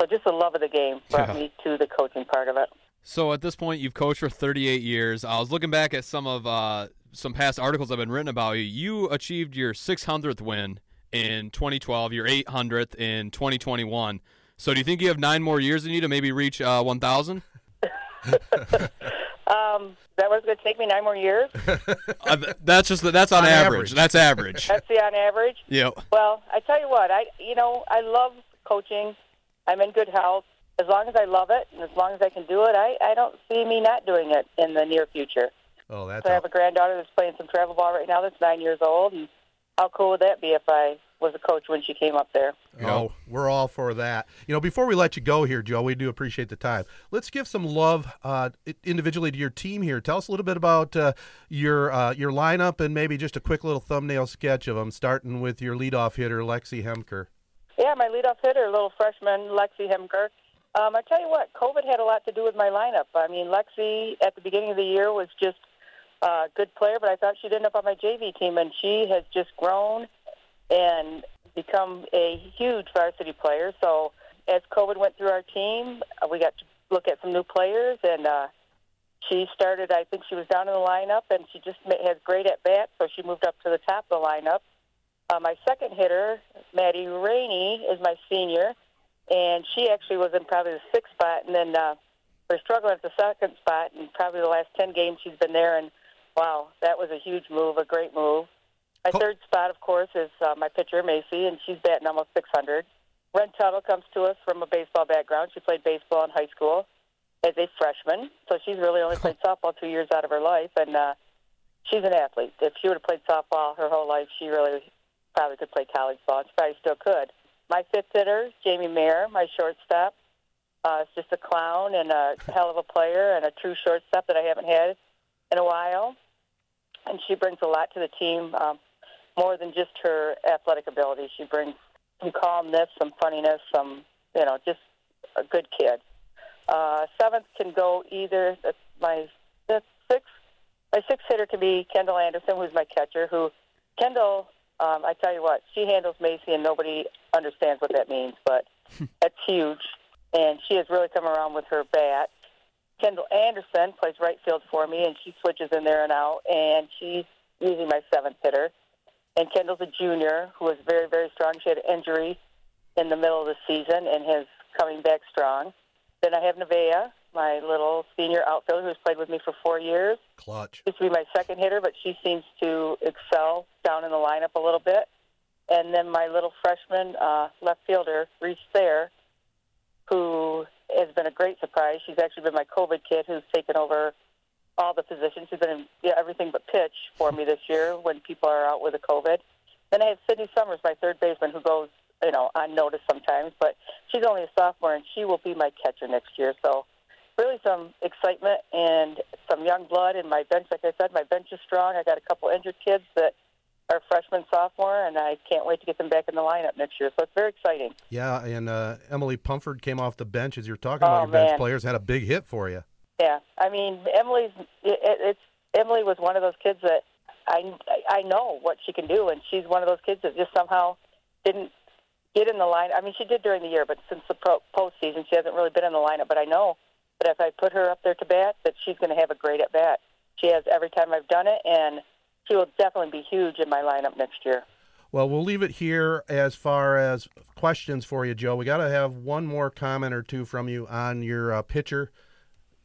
So just the love of the game brought yeah. me to the coaching part of it. So at this point, you've coached for 38 years. I was looking back at some of uh, some past articles that have been written about you. You achieved your 600th win in 2012, your 800th in 2021. So do you think you have nine more years in you to maybe reach uh, 1,000? Um, that was going to take me nine more years. uh, that's just that's on, on average. average. That's average. That's the on average. Yeah. Well, I tell you what, I you know I love coaching. I'm in good health as long as I love it and as long as I can do it, I, I don't see me not doing it in the near future. Oh, that's. So I have a granddaughter that's playing some travel ball right now. That's nine years old, and how cool would that be if I was a coach when she came up there? Oh, we're all for that. You know, before we let you go here, Joe, we do appreciate the time. Let's give some love uh, individually to your team here. Tell us a little bit about uh, your uh, your lineup and maybe just a quick little thumbnail sketch of them, starting with your leadoff hitter, Lexi Hemker. Yeah, my leadoff hitter, little freshman Lexi Hemker. Um, I tell you what, COVID had a lot to do with my lineup. I mean, Lexi at the beginning of the year was just a good player, but I thought she'd end up on my JV team, and she has just grown and become a huge varsity player. So as COVID went through our team, uh, we got to look at some new players, and uh, she started. I think she was down in the lineup, and she just has great at bat, so she moved up to the top of the lineup. Uh, my second hitter, Maddie Rainey, is my senior and she actually was in probably the sixth spot, and then uh, we're struggling at the second spot, and probably the last ten games she's been there, and wow, that was a huge move, a great move. My cool. third spot, of course, is uh, my pitcher Macy, and she's batting almost 600. Ren Tuttle comes to us from a baseball background. She played baseball in high school as a freshman, so she's really only played softball two years out of her life, and uh, she's an athlete. If she would have played softball her whole life, she really probably could play college ball. She probably still could. My fifth hitter, Jamie Mayer, my shortstop. Uh, is just a clown and a hell of a player and a true shortstop that I haven't had in a while. And she brings a lot to the team, um, more than just her athletic ability. She brings some calmness, some funniness, some, you know, just a good kid. Uh, seventh can go either. That's my sixth. My sixth hitter can be Kendall Anderson, who's my catcher. Who Kendall um, I tell you what, she handles Macy, and nobody understands what that means, but that's huge. And she has really come around with her bat. Kendall Anderson plays right field for me, and she switches in there and out, and she's usually my seventh hitter. And Kendall's a junior who is very, very strong. She had an injury in the middle of the season and is coming back strong. Then I have Nevaeh, my little senior outfielder who's played with me for four years. Clutch. Used to be my second hitter, but she seems to excel down in the lineup a little bit. And then my little freshman uh, left fielder, Reese Thayer, who has been a great surprise. She's actually been my COVID kid who's taken over all the positions. She's been in yeah, everything but pitch for me this year when people are out with the COVID. Then I have Sydney Summers, my third baseman, who goes, you know, unnoticed sometimes, but she's only a sophomore and she will be my catcher next year. So really some excitement and some young blood in my bench. Like I said, my bench is strong. I got a couple injured kids that are freshman, sophomore, and I can't wait to get them back in the lineup next year. So it's very exciting. Yeah, and uh, Emily Pumford came off the bench as you're talking about Oh, your bench man. players. Had a big hit for you. Yeah, I mean Emily's. It, it's Emily was one of those kids that I I know what she can do, and she's one of those kids that just somehow didn't get in the line. I mean, she did during the year, but since the pro, postseason, she hasn't really been in the lineup. But I know that if I put her up there to bat, that she's going to have a great at bat. She has every time I've done it, and she will definitely be huge in my lineup next year. Well, we'll leave it here as far as questions for you, Joe. We got to have one more comment or two from you on your uh, pitcher,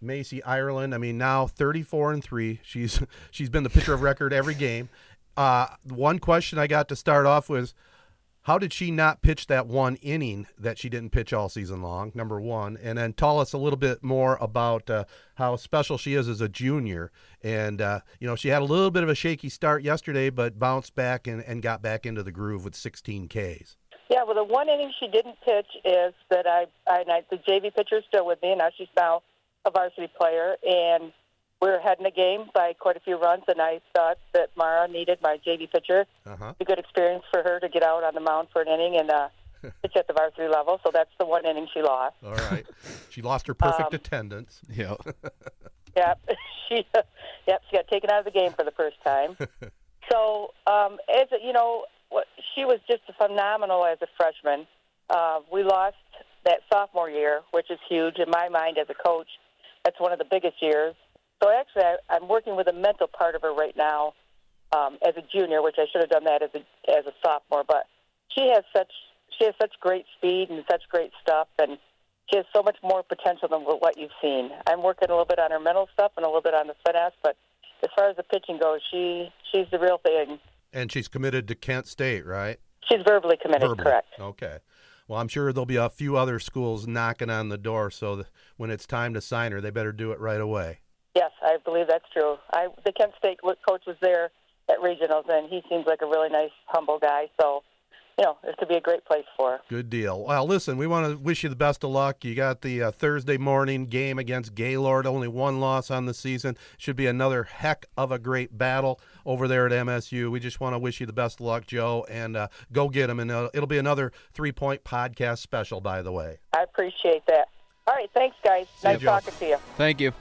Macy Ireland. I mean, now 34 and three. She's she's been the pitcher of record every game. Uh, one question I got to start off was, how did she not pitch that one inning that she didn't pitch all season long? Number one, and then tell us a little bit more about uh, how special she is as a junior. And uh, you know, she had a little bit of a shaky start yesterday, but bounced back and, and got back into the groove with 16 Ks. Yeah, well, the one inning she didn't pitch is that I, I, I the JV pitcher is still with me, and now she's now a varsity player, and we were ahead in the game by quite a few runs, and I thought that Mara needed my JV pitcher. Uh huh. It's a good experience for her to get out on the mound for an inning and uh, pitch at the varsity level. So that's the one inning she lost. All right. She lost her perfect Um, attendance. Yeah. Yep, she, yep, she got taken out of the game for the first time. so, um, as a, you know, what, she was just phenomenal as a freshman. Uh, we lost that sophomore year, which is huge in my mind as a coach. That's one of the biggest years. So actually, I, I'm working with a mental part of her right now um, as a junior, which I should have done that as a as a sophomore. But she has such she has such great speed and such great stuff, and she has so much more potential than what you've seen. I'm working a little bit on her mental stuff and a little bit on the finesse, but as far as the pitching goes, she she's the real thing. And she's committed to Kent State, right? She's verbally committed, Verbally. correct? Okay. Well, I'm sure there'll be a few other schools knocking on the door, so when it's time to sign her, they better do it right away. Yes, I believe that's true. I the Kent State coach was there at regionals, and he seems like a really nice, humble guy. So, you know, it could be a great place for her. Good deal. Well, listen, we want to wish you the best of luck. You got the uh, Thursday morning game against Gaylord, only one loss on the season. Should be another heck of a great battle over there at MSU. We just want to wish you the best of luck, Joe, and uh, go get them. And uh, it'll be another three point podcast special, by the way. I appreciate that. All right, thanks, guys. See nice Joe. talking to you. Thank you.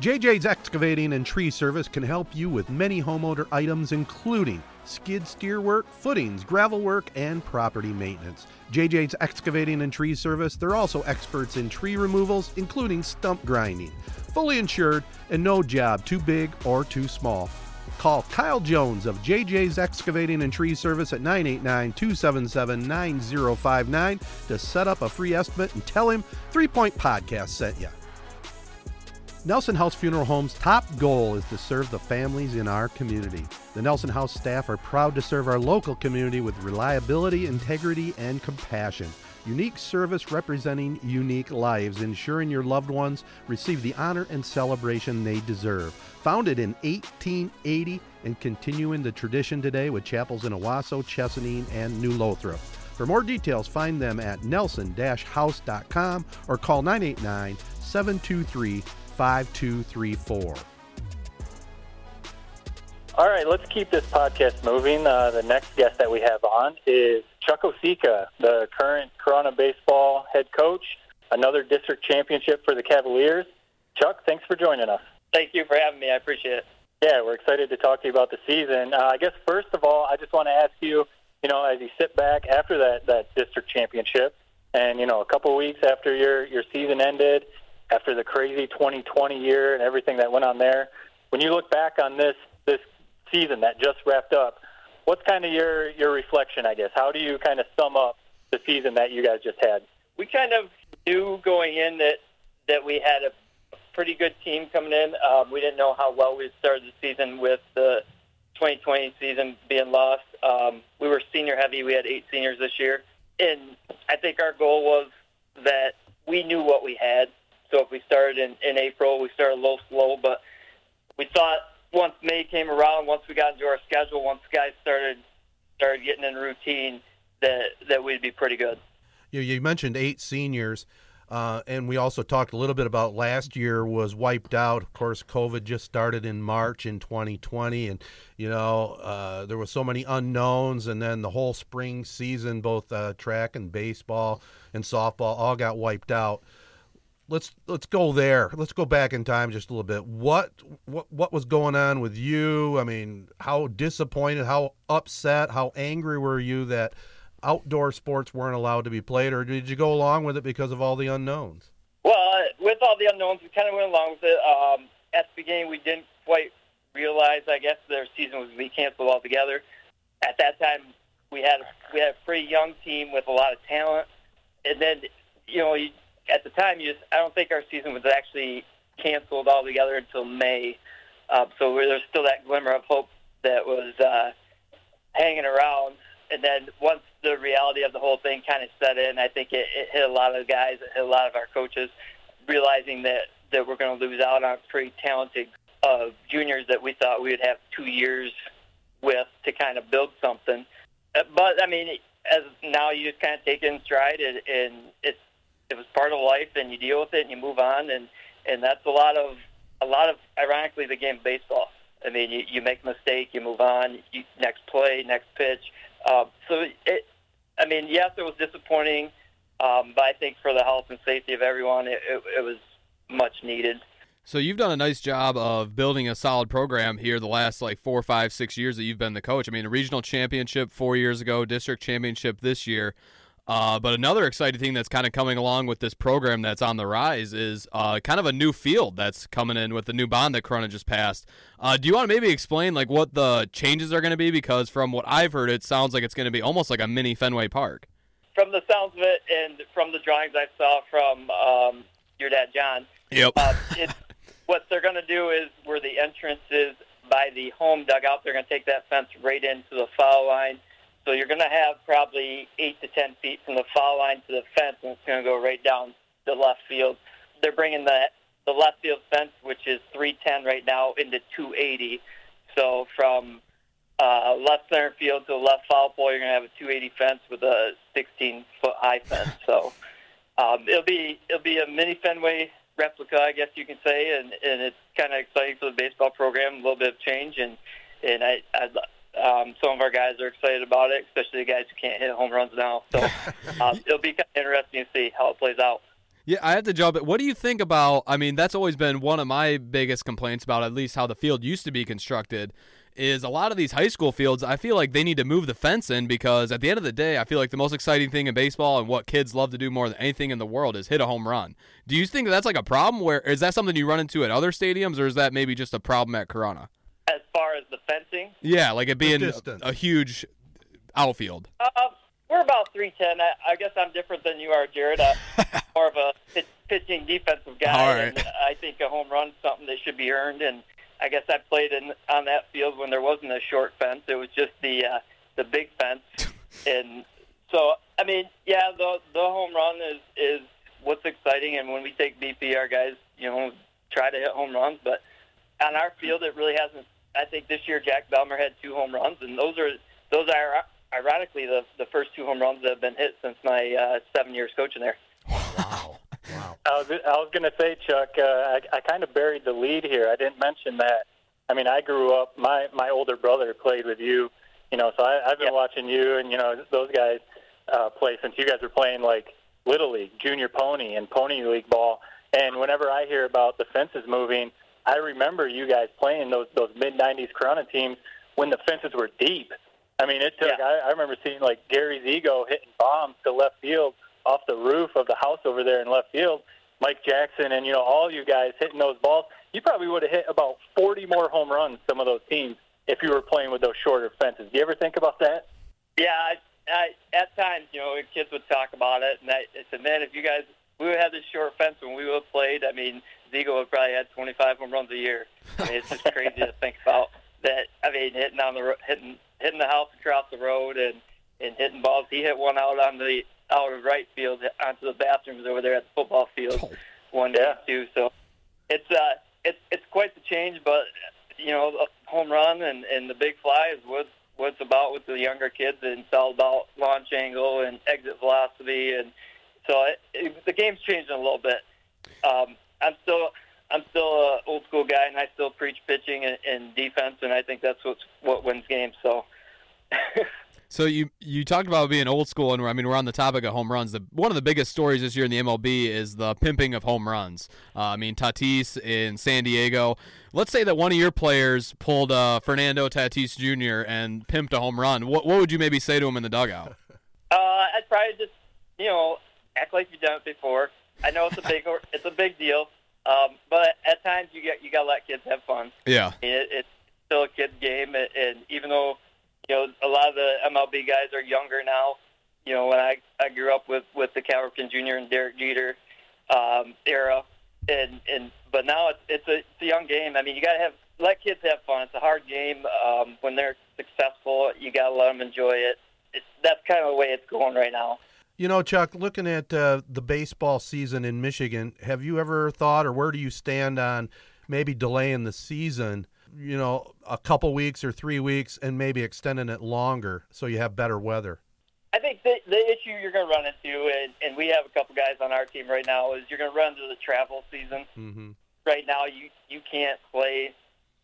JJ's Excavating and Tree Service can help you with many homeowner items, including skid steer work, footings, gravel work, and property maintenance. JJ's Excavating and Tree Service, they're also experts in tree removals, including stump grinding. Fully insured and no job too big or too small. Call Kyle Jones of JJ's Excavating and Tree Service at 989 277 9059 to set up a free estimate and tell him Three Point Podcast sent you. Nelson House Funeral Home's top goal is to serve the families in our community. The Nelson House staff are proud to serve our local community with reliability, integrity, and compassion. Unique service representing unique lives, ensuring your loved ones receive the honor and celebration they deserve. Founded in 1880 and continuing the tradition today with chapels in Owosso, Chesaning, and New Lothrop. For more details, find them at nelson-house.com or call 989 723 5234. All right, let's keep this podcast moving. Uh, the next guest that we have on is Chuck Osika, the current Corunna baseball head coach, another district championship for the Cavaliers. Chuck, thanks for joining us. Thank you for having me. I appreciate it. Yeah, we're excited to talk to you about the season. Uh, I guess first of all, I just want to ask you, you know, as you sit back after that that district championship, and you know, a couple weeks after your your season ended, after the crazy 2020 year and everything that went on there, when you look back on this this season that just wrapped up, what's kind of your your reflection? I guess how do you kind of sum up the season that you guys just had? We kind of knew going in that that we had a pretty good team coming in. Um, we didn't know how well we started the season with the 2020 season being lost. Um, we were senior heavy. We had eight seniors this year, and I think our goal was that we knew what we had. So if we started in, in April, we started a little slow, but we thought once May came around, once we got into our schedule, once guys started started getting in routine, that that we'd be pretty good. You, you mentioned eight seniors. Uh, and we also talked a little bit about last year was wiped out. Of course, COVID just started in March in 2020, and you know uh, there was so many unknowns. And then the whole spring season, both uh, track and baseball and softball, all got wiped out. Let's let's go there. Let's go back in time just a little bit. What what what was going on with you? I mean, how disappointed, how upset, how angry were you that? outdoor sports weren't allowed to be played, or did you go along with it because of all the unknowns? Well, uh, with all the unknowns, we kind of went along with it. Um, at the beginning, we didn't quite realize, I guess, their season was be canceled altogether. At that time, we had we had a pretty young team with a lot of talent, and then you know, you, at the time, you just I don't think our season was actually canceled altogether until May. Uh, so there's still that glimmer of hope that was uh, hanging around. And then once the reality of the whole thing kind of set in. I think it, it hit a lot of guys, it hit a lot of our coaches, realizing that that we're going to lose out on pretty talented uh, juniors that we thought we would have two years with to kind of build something. Uh, but I mean, as now you just kind of take it in stride, and, and it's it was part of life, and you deal with it, and you move on, and and that's a lot of a lot of ironically the game of baseball. I mean, you, you make a mistake, you move on, you, next play, next pitch. Uh, so it, I mean, yes, it was disappointing, um, but I think for the health and safety of everyone, it, it, it was much needed. So you've done a nice job of building a solid program here the last like four, five, six years that you've been the coach. I mean, a regional championship four years ago, district championship this year. Uh, but another exciting thing that's kind of coming along with this program that's on the rise is uh, kind of a new field that's coming in with the new bond that Corunna just passed. Uh, do you want to maybe explain like what the changes are going to be? Because from what I've heard, it sounds like it's going to be almost like a mini Fenway Park. From the sounds of it, and from the drawings I saw from um, your dad John, yep. Uh, it, what they're going to do is where the entrance is by the home dugout, they're going to take that fence right into the foul line so you're going to have probably eight to ten feet from the foul line to the fence, and it's going to go right down the left field. They're bringing the the left field fence, which is 310 right now, into 280. So from uh, left center field to left foul pole, you're going to have a 280 fence with a 16 foot high fence. So um, it'll be it'll be a mini Fenway replica, I guess you can say, and and it's kind of exciting for the baseball program, a little bit of change, and and I I'd, um, some of our guys are excited about it, especially the guys who can't hit home runs now. So um, it'll be kind of interesting to see how it plays out. Yeah, I had to jump. What do you think about? I mean, that's always been one of my biggest complaints about at least how the field used to be constructed. Is a lot of these high school fields, I feel like they need to move the fence in because at the end of the day, I feel like the most exciting thing in baseball and what kids love to do more than anything in the world is hit a home run. Do you think that's like a problem? Where is that something you run into at other stadiums, or is that maybe just a problem at Corunna? As far as the fencing? Yeah, like it being a, a, huge outfield. Uh, we're about 310. I, I, guess I'm different than you are, Jared. Uh, more of a pit, pitching defensive guy. And I think a home run is something that should be earned. And I guess I played in on that field when there wasn't a short fence. It was just the uh, the big fence. and so, I mean, yeah, the the home run is is what's exciting. And when we take BP, our guys, you know, try to hit home runs. But on our field, it really hasn't I think this year Jack Belmer had two home runs, and those are those are ironically the the first two home runs that have been hit since my uh, seven years coaching there. Wow. Wow. I was I was going to say, Chuck, uh, I, I kind of buried the lead here. I didn't mention that. I mean, I grew up. My my older brother played with you, you know. So I, I've been watching you and you know those guys uh, play since you guys were playing like little league, junior pony, and pony league ball. And whenever I hear about the fences moving, I remember you guys playing those those mid '90s Corunna teams when the fences were deep. I mean, it took. Yeah. I, I remember seeing like Gary Ziegler hitting bombs to left field off the roof of the house over there in left field. Mike Jackson and you know all you guys hitting those balls. You probably would have hit about 40 more home runs. Some of those teams if you were playing with those shorter fences. Do you ever think about that? Yeah, I, I, at times, you know, kids would talk about it, and I, I said, man, if you guys we would have this short fence when we would have played. I mean, Ziegler would probably had 25 home runs a year. I mean, it's just crazy to think about that. I mean, hitting on the hitting hitting the house across the road and and hitting balls. He hit one out on the out of right field onto the bathrooms over there at the football field oh. one day yeah. too. So it's uh it's it's quite the change, but you know, the home run and and the big fly is what what it's about with the younger kids, and it's all about launch angle and exit velocity and so it, it, the game's changing a little bit. Um, I'm still I'm still an old school guy, and I still preach pitching and, and defense, and I think that's what's what wins games. So. So you you talked about being old school, and I mean we're on the topic of home runs. The, one of the biggest stories this year in the MLB is the pimping of home runs. Uh, I mean Tatis in San Diego. Let's say that one of your players pulled uh, Fernando Tatis Jr. and pimped a home run. What what would you maybe say to him in the dugout? Uh, I'd probably just you know act like you've done it before. I know it's a big it's a big deal, um, but at times you get you gotta let kids have fun. Yeah, it, it's still a kid's game, and even though you know a lot of the MLB guys are younger now, you know when I I grew up with with the Cal Ripken Jr. and Derek Jeter um, era, and and but now it's it's a it's a young game. I mean you gotta have let kids have fun. It's a hard game. Um, when they're successful, you gotta let them enjoy it. It's, that's kind of the way it's going right now. You know, Chuck, looking at uh, the baseball season in Michigan, have you ever thought, or where do you stand on maybe delaying the season, you know, a couple weeks or three weeks and maybe extending it longer so you have better weather? I think the, the issue you're going to run into, and, and we have a couple guys on our team right now, is you're going to run into the travel season. Mm-hmm. Right now, you, you can't play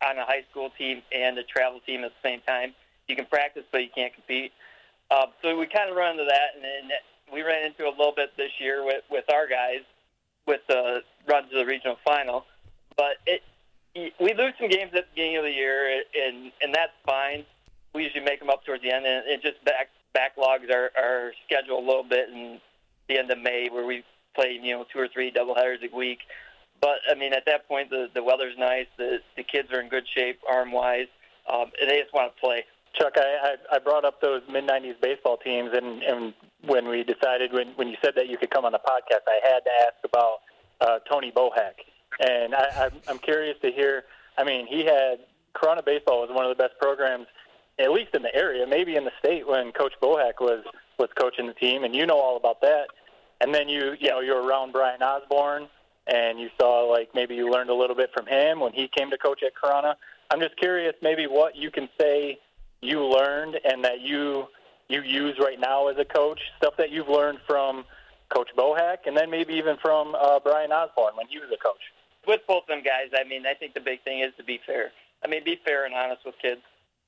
on a high school team and a travel team at the same time. You can practice, but you can't compete. Uh, so we kind of run into that, and, and we ran into a little bit this year with with our guys with the run to the regional final. But it we lose some games at the beginning of the year, and and that's fine. We usually make them up towards the end, and it just back backlogs our our schedule a little bit in the end of May, where we play you know two or three doubleheaders a week. But I mean, at that point, the the weather's nice, the the kids are in good shape arm wise, um, and they just want to play. Chuck, I, I, I brought up those mid '90s baseball teams, and, and when we decided when when you said that you could come on the podcast, I had to ask about uh, Tony Bohack, and I, I'm, I'm curious to hear. I mean, he had Corunna baseball was one of the best programs, at least in the area, maybe in the state when Coach Bohack was was coaching the team, and you know all about that. And then you you know you're around Brian Osborne, and you saw like maybe you learned a little bit from him when he came to coach at Corunna. I'm just curious, maybe what you can say you learned and that you you use right now as a coach, stuff that you've learned from Coach Bohack, and then maybe even from uh, Brian Osborne when he was a coach? With both them guys, I mean, I think the big thing is to be fair. I mean, be fair and honest with kids.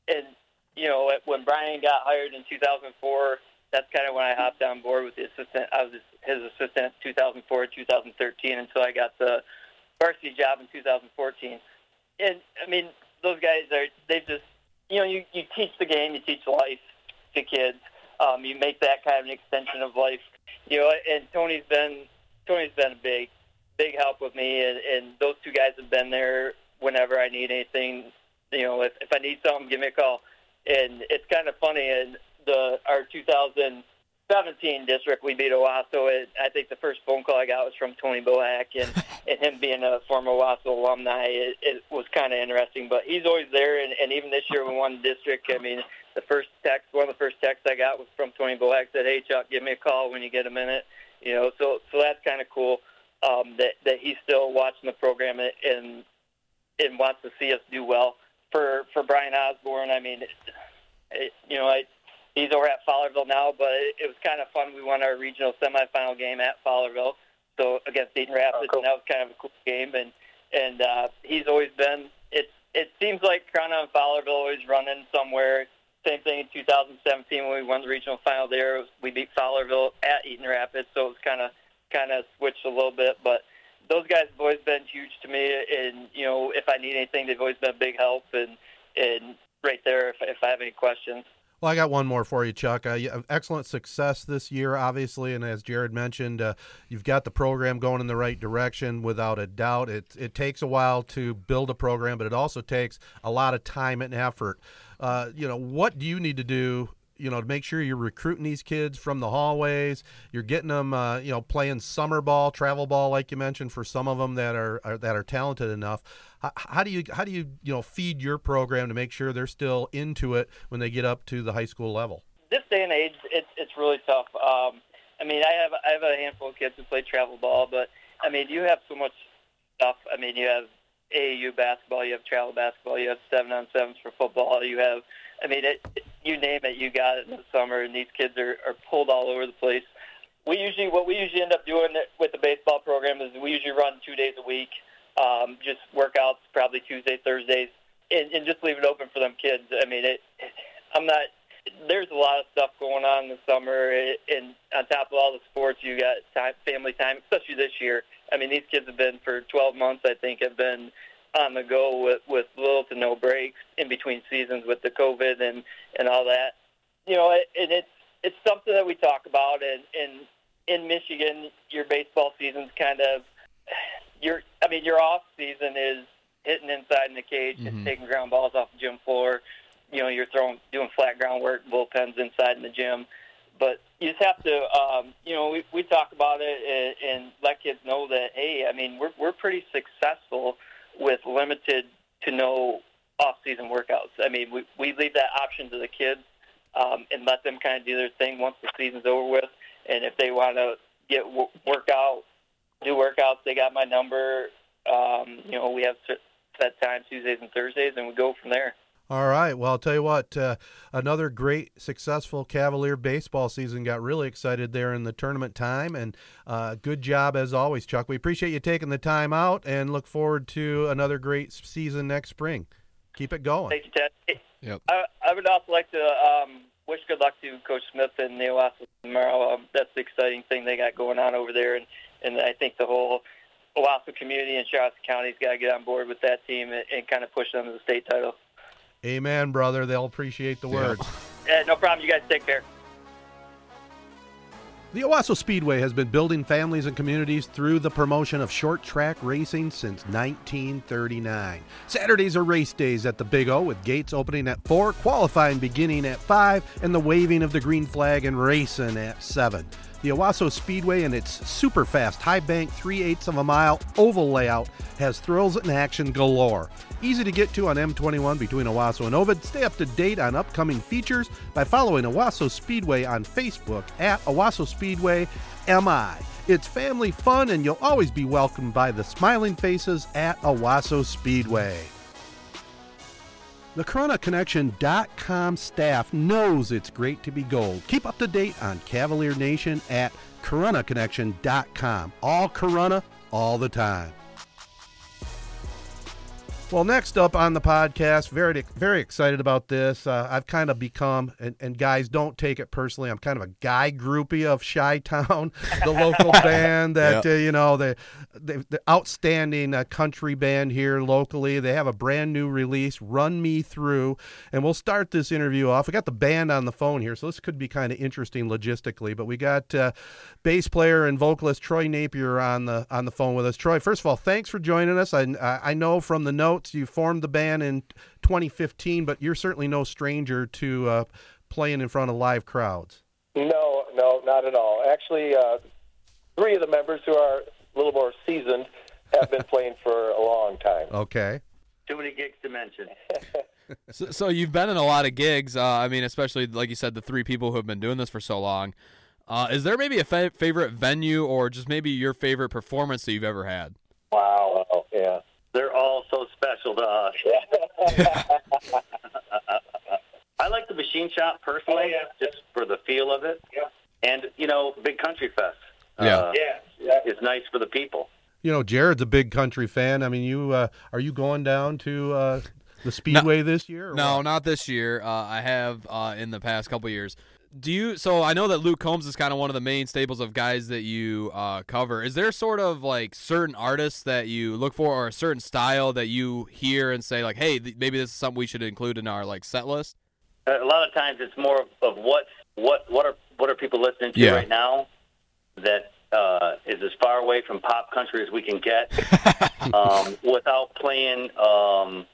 And you know, when Brian got hired in 2004, that's kind of when I hopped on board with the assistant. I was his assistant 2004, 2013 until I got the varsity job in 2014. And I mean, those guys are they just you know you you teach the game, you teach life, to kids. Um, you make that kind of an extension of life. You know, and Tony's been Tony's been a big big help with me, and, and those two guys have been there whenever I need anything. You know, if if I need something, give me a call. And it's kind of funny. And the our 2017 district, we beat Owosso. And I think the first phone call I got was from Tony Bohack, and and him being a former Owosso alumni, it, it was kind of interesting. But he's always there, and, and even this year we won the district. I mean, the first text, one of the first texts I got was from Tony Bohack. Said, "Hey Chuck, give me a call when you get a minute." You know, so so that's kind of cool um, that that he's still watching the program and and wants to see us do well. For for Brian Osborne, I mean, it, you know, I, he's over at Fowlerville now, but it, it was kind of fun. We won our regional semifinal game at Fowlerville, so against Eaton Rapids, oh, cool. and that was kind of a cool game. And and uh, he's always been. It it seems like Corunna and Fowlerville always running somewhere same thing in 2017 when we won the regional final there. We beat Fowlerville at Eaton Rapids, so it was kind of kind of switched a little bit. But those guys have always been huge to me, and you know, if I need anything, they've always been a big help and and right there if if I have any questions. Well, I got one more for you, Chuck. Uh, excellent success this year, obviously, and as Jared mentioned, uh, you've got the program going in the right direction without a doubt. It it takes a while to build a program, but it also takes a lot of time and effort. Uh, you know, what do you need to do you know to make sure you're recruiting these kids from the hallways? You're getting them uh, you know playing summer ball travel ball like you mentioned for some of them that are, are that are talented enough. How, how, do you how do you you know feed your program to make sure they're still into it when they get up to the high school level? This day and age it's it's really tough. Um, i mean i have i have a handful of kids who play travel ball but i mean you have so much stuff. I mean you have AAU basketball, you have travel basketball, you have seven on sevens for football, you have, I mean, it, you name it, you got it in the summer, and these kids are, are pulled all over the place. We usually, what we usually end up doing with the baseball program is we usually run two days a week, um, just workouts, probably Tuesday, Thursdays, and, and just leave it open for them kids. I mean, it, I'm not. There's a lot of stuff going on in the summer, and on top of all the sports, you got time, family time, especially this year. I mean, these kids have been for 12 months. I think have been on the go with with little to no breaks in between seasons with the COVID and and all that. You know, and it's it's something that we talk about. And in in Michigan, your baseball season's kind of your. I mean, your off season is hitting inside in the cage mm-hmm. and taking ground balls off the gym floor. You know, you're throwing doing flat ground work, bullpens inside in the gym. But you just have to, um, you know, we, we talk about it and, and let kids know that, hey, I mean, we're, we're pretty successful with limited to no off-season workouts. I mean, we, we leave that option to the kids um, and let them kind of do their thing once the season's over with. And if they want to get work out, do workouts, they got my number. Um, you know, we have set times Tuesdays and Thursdays, and we go from there. All right. Well, I'll tell you what, uh, another great, successful Cavalier baseball season. Got really excited there in the tournament time, and uh, good job as always, Chuck. We appreciate you taking the time out and look forward to another great season next spring. Keep it going. Thank you, Ted. Yep. I, I would also like to um, wish good luck to Coach Smith and the Owosso tomorrow. Um, that's the exciting thing they got going on over there, and, and I think the whole Owosso community and Charleston County's got to get on board with that team and, and kind of push them to the state title. Amen, brother. They'll appreciate the words. Yeah, no problem. You guys take care. The Owosso Speedway has been building families and communities through the promotion of short track racing since 1939. Saturdays are race days at the Big O, with gates opening at 4, qualifying beginning at 5, and the waving of the green flag and racing at 7. The Owosso Speedway and its super fast high bank 3 eighths of a mile oval layout has thrills and action galore. Easy to get to on M21 between Owosso and Ovid. Stay up to date on upcoming features by following Owosso Speedway on Facebook at Owosso Speedway MI. It's family fun and you'll always be welcomed by the smiling faces at Owosso Speedway. The CorunnaConnection.com staff knows it's great to be gold. Keep up to date on Cavalier Nation at corunnaconnection.com. All Corunna, all the time. Well, next up on the podcast, very very excited about this. Uh, I've kind of become, and, and, guys, don't take it personally. I'm kind of a guy groupie of Shiatown, the local band that yep. uh, you know the the, the outstanding uh, country band here locally. They have a brand new release, "Run Me Through," and we'll start this interview off. We got the band on the phone here, so this could be kind of interesting logistically. But we got uh, bass player and vocalist Troy Napier on the on the phone with us. Troy, first of all, thanks for joining us. I I know from the note you formed the band in 2015, but you're certainly no stranger to uh, playing in front of live crowds. No, no, not at all. Actually, uh, three of the members who are a little more seasoned have been playing for a long time. Okay. Too many gigs to mention. so, so, you've been in a lot of gigs. Uh, I mean, especially like you said, the three people who have been doing this for so long. Uh, is there maybe a fa- favorite venue or just maybe your favorite performance that you've ever had? Wow. Yeah they're all so special to us. I like the machine shop personally, oh, yeah. just for the feel of it. Yeah. And you know, big country fest. Yeah. Uh, yeah. yeah. It's nice for the people. You know, Jared's a big country fan. I mean, you uh, are you going down to uh, the Speedway no, this year? no, what? not this year. Uh, I have uh, in the past couple years do you so i know that luke combs is kind of one of the main staples of guys that you uh, cover is there sort of like certain artists that you look for or a certain style that you hear and say like hey th- maybe this is something we should include in our like set list a lot of times it's more of, of what what what are what are people listening to Yeah. right now that uh, is as far away from pop country as we can get um, without playing um,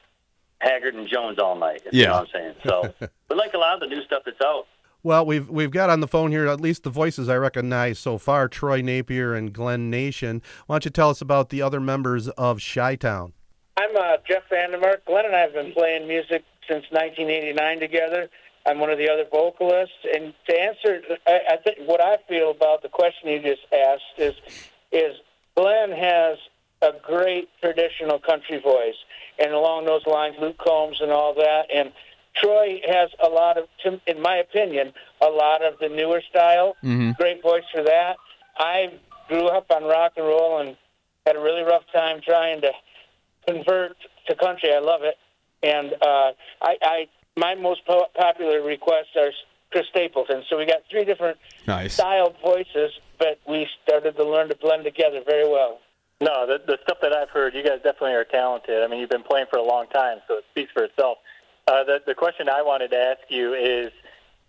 Haggard and Jones all night. If You Yeah. know what I'm saying? So we like a lot of the new stuff that's out. Well, we've we've got on the phone here at least the voices I recognize so far: Troy Napier and Glenn Nation. Why don't you tell us about the other members of Shiatown? I'm uh, Jeff Vandermark. Glenn and I have been playing music since 1989 together. I'm one of the other vocalists. And to answer, I, I think what I feel about the question you just asked is, is Glenn has a great traditional country voice, and along those lines, Luke Combs and all that. And Troy has a lot of, in my opinion, a lot of the newer style. Mhm. Great voice for that. I grew up on rock and roll and had a really rough time trying to convert to country. I love it, and uh, I, I my most po- popular requests are Chris Stapleton. So we got three different Nice. style voices, but we started to learn to blend together very well. No, the, the stuff that I've heard, you guys definitely are talented. I mean, you've been playing for a long time, so it speaks for itself. Uh, the, the question I wanted to ask you is,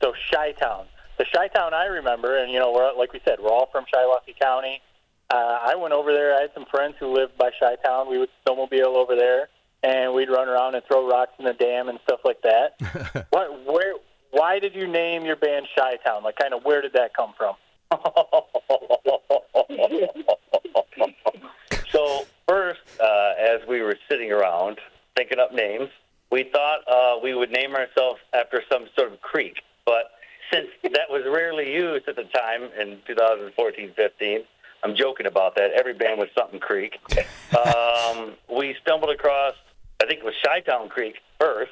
so Shiatown. The Shiatown I remember, and, you know, we're, like we said, we're all from Shiawassee County. Uh, I went over there. I had some friends who lived by Shiatown. We would snowmobile over there, and we'd run around and throw rocks in the dam and stuff like that. what, where, why did you name your band Shiatown? Like, kind of, where did that come from? So first, uh, as we were sitting around thinking up names, we thought uh, we would name ourselves after some sort of creek. But since that was rarely used at the time in 2014-15, I'm joking about that. Every band was something Creek. Um, we stumbled across, I think it was Shiatown Creek first,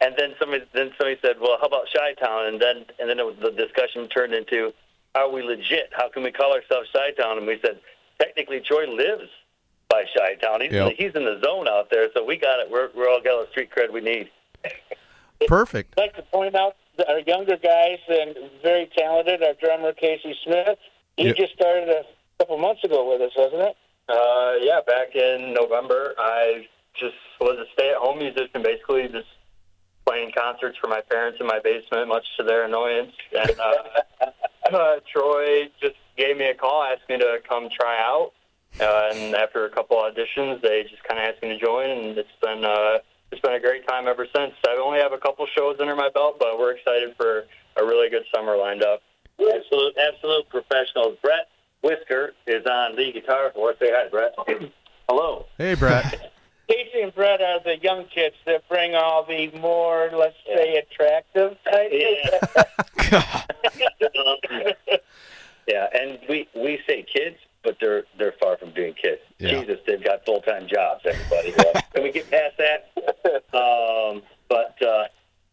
and then somebody then somebody said, "Well, how about Shiatown?" And then and then it was, the discussion turned into, "Are we legit? How can we call ourselves Shiatown?" And we said, "Technically, Troy lives by Shiatown. He's, Yep. he's in the zone out there, so we got it. We're we're all got the street cred we need." Perfect. I'd like to point out our younger guys and very talented, our drummer Casey Smith. He Yep. just started a couple months ago with us, wasn't it? Uh, yeah, back in November, I just was a stay-at-home musician, basically just playing concerts for my parents in my basement, much to their annoyance. And uh, uh, Troy just gave me a call, asked me to come try out. Uh, and after a couple auditions, they just kind of asked me to join, and it's been uh, it's been a great time ever since. I only have a couple shows under my belt, but we're excited for a really good summer lined up. Absolute, absolute professionals. Brett Whisker is on lead guitar for us. Say hi, Brett. Hello. Hey, Brett. Casey and Brett are the young kids that bring all the more, let's say, attractive type. yeah, and we we say kids, but they're they're far from being kids. Yeah. Jesus, they've got full time jobs. Everybody, can we get past that? Um, but uh,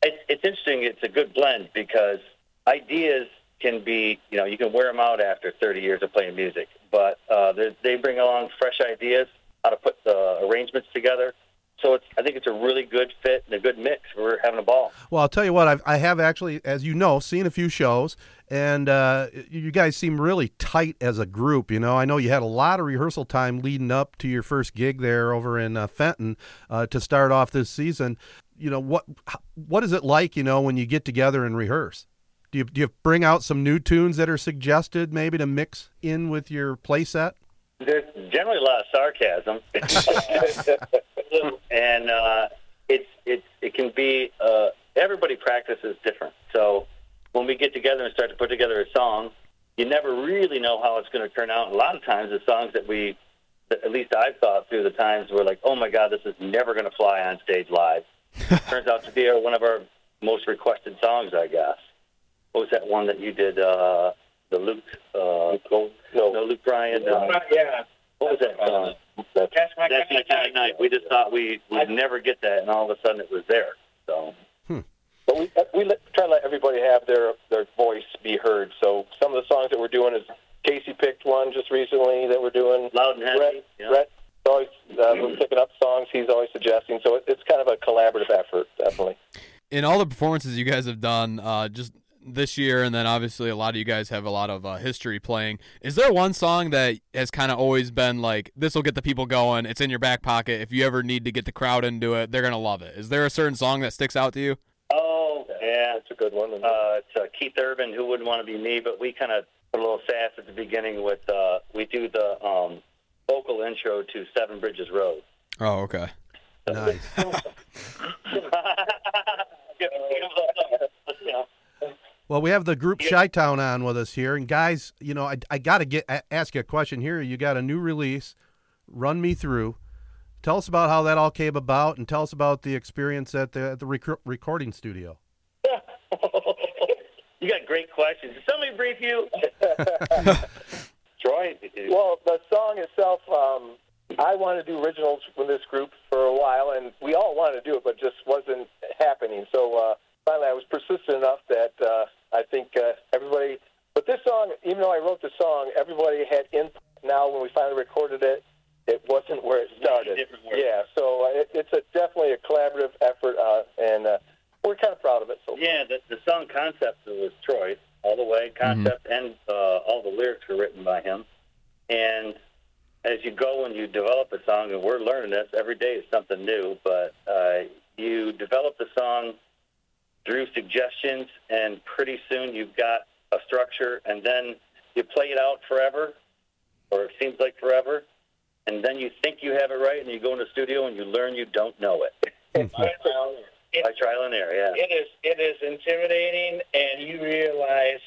it's it's interesting. It's a good blend because ideas can be you know you can wear them out after 30 years of playing music, but uh, they- they bring along fresh ideas how to put the arrangements together. So it's I think it's a really good fit and a good mix. We're having a ball. Well, I'll tell you what, I've, I have actually, as you know, seen a few shows, and uh, you guys seem really tight as a group. You know, I know you had a lot of rehearsal time leading up to your first gig there over in uh, Fenton uh, to start off this season. You know, what what is it like, you know, when you get together and rehearse? Do you, do you bring out some new tunes that are suggested maybe to mix in with your play set? There's generally a lot of sarcasm, and uh, it's it's it can be uh, everybody practices different. So when we get together and start to put together a song, you never really know how it's going to turn out. A lot of times, the songs that we, that at least I've thought through the times, were like, oh my god, this is never going to fly on stage live. Turns out to be one of our most requested songs, I guess. What was that one that you did? Uh, the Luke, uh, no, no, Luke Bryan. Uh, yeah. what was that song? That's my That's my kind of night. We just thought we would never get that, and all of a sudden it was there. So But we we let, try to let everybody have their their voice be heard. So some of the songs that we're doing is Casey picked one just recently that we're doing. loud and heavy. Brett, yeah. Brett always uh, we're picking up songs he's always suggesting. So it, it's kind of a collaborative effort, definitely. in all the performances you guys have done, uh, just this year, and then obviously a lot of you guys have a lot of uh, history playing. Is there one song that has kind of always been like, this will get the people going? It's in your back pocket. If you ever need to get the crowd into it, they're gonna love it. Is there a certain song that sticks out to you? Yeah, it's a good one. Uh, it's uh, Keith Urban, who wouldn't want to be me, but we kind of put a little sass at the beginning with uh, we do the um, vocal intro to Seven Bridges Road. Oh, okay. Nice. Well, we have the group Shiatown on with us here, and guys, you know, I, I got to get ask you a question here. You got a new release, "Run Me Through." Tell us about how that all came about, and tell us about the experience at the at the rec- recording studio. You got great questions. Did somebody brief you? Troy? Well, the song itself, um, I wanted to do originals with this group for a while, and we all wanted to do it, but just wasn't happening. So uh, finally, I was persistent enough that uh, I think uh, everybody. But this song, even though I wrote the song, everybody had input. Now, when we finally recorded it, it wasn't where it started. Yeah, so uh, it, it's a definitely a collaborative effort, uh, and uh, we're kind of proud of it. So Yeah, the, the song concept was Troy all the way. Concept and uh, all the lyrics were written by him. And as you go and you develop a song, and we're learning this every day is something new, but uh, you develop the song through suggestions, and pretty soon you've got a structure, and then you play it out forever, or it seems like forever, and then you think you have it right, and you go in the studio and you learn you don't know it. By trial and error, yeah. It is it is intimidating, and you realize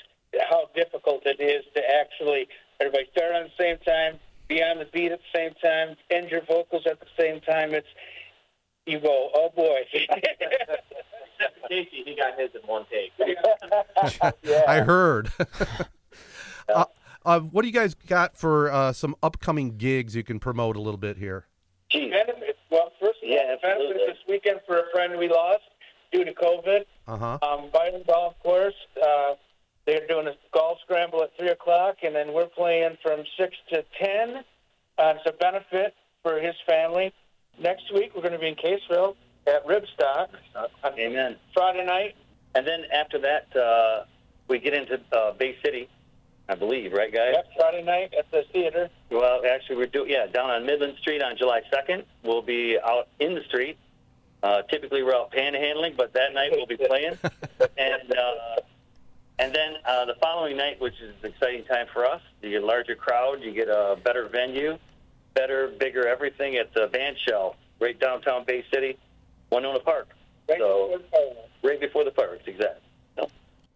how difficult it is to actually everybody start on the same time, be on the beat at the same time, end your vocals at the same time. It's you go, oh boy. Casey, he got his in one take. I heard. uh, uh, what do you guys got for uh, some upcoming gigs you can promote a little bit here? Benefits. Well, first of all, Yeah, benefits this weekend for a friend we lost due to COVID. Uh huh. Um, Byron Golf Course. Uh, they're doing a golf scramble at three o'clock, and then we're playing from six to ten. Uh, it's a benefit for his family. Next week we're going to be in Caseville at Ribstock. Amen. Friday night. And then after that, uh, we get into uh, Bay City, I believe, right, guys? Yep, Friday night at the theater. Well, actually, we're doing yeah down on Midland Street on July 2nd. We'll be out in the street. Uh, typically, we're out panhandling, but that night we'll be playing. and uh, and then uh, the following night, which is an exciting time for us, you get a larger crowd, you get a better venue, better, bigger everything at the band shell right downtown Bay City, Wenonah Park. Right so before the park. right before the fireworks, exactly.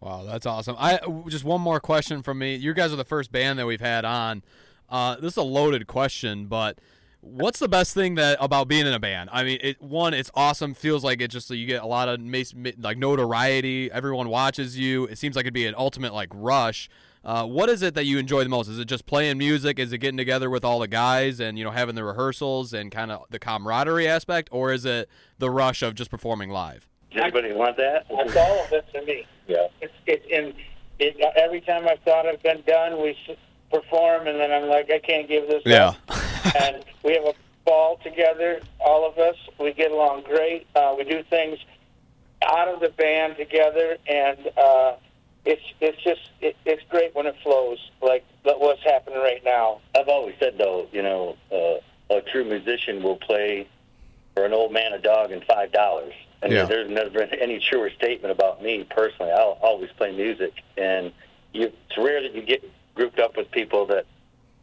Wow, that's awesome. I just one more question from me. You guys are the first band that we've had on. Uh, this is a loaded question, but what's the best thing that about being in a band? I mean, it one, it's awesome. Feels like it just you get a lot of like notoriety. Everyone watches you. It seems like it'd be an ultimate like rush. Uh, what is it that you enjoy the most? Is it just playing music? Is it getting together with all the guys and you know having the rehearsals and kind of the camaraderie aspect, or is it the rush of just performing live? Does anybody want that? That's all of it to me. Yeah. It's it's in it, every time I thought I've been done, we perform, and then I'm like, I can't give this Yeah. up. and we have a ball together, all of us. We get along great. Uh, we do things out of the band together, and uh, it's it's just it, it's great when it flows, like like what's happening right now. I've always said though, you know, uh, a true musician will play for an old man, a dog, and five dollars. And Yeah. there's never been any truer statement about me personally. I'll always play music, and you, it's rare that you get grouped up with people that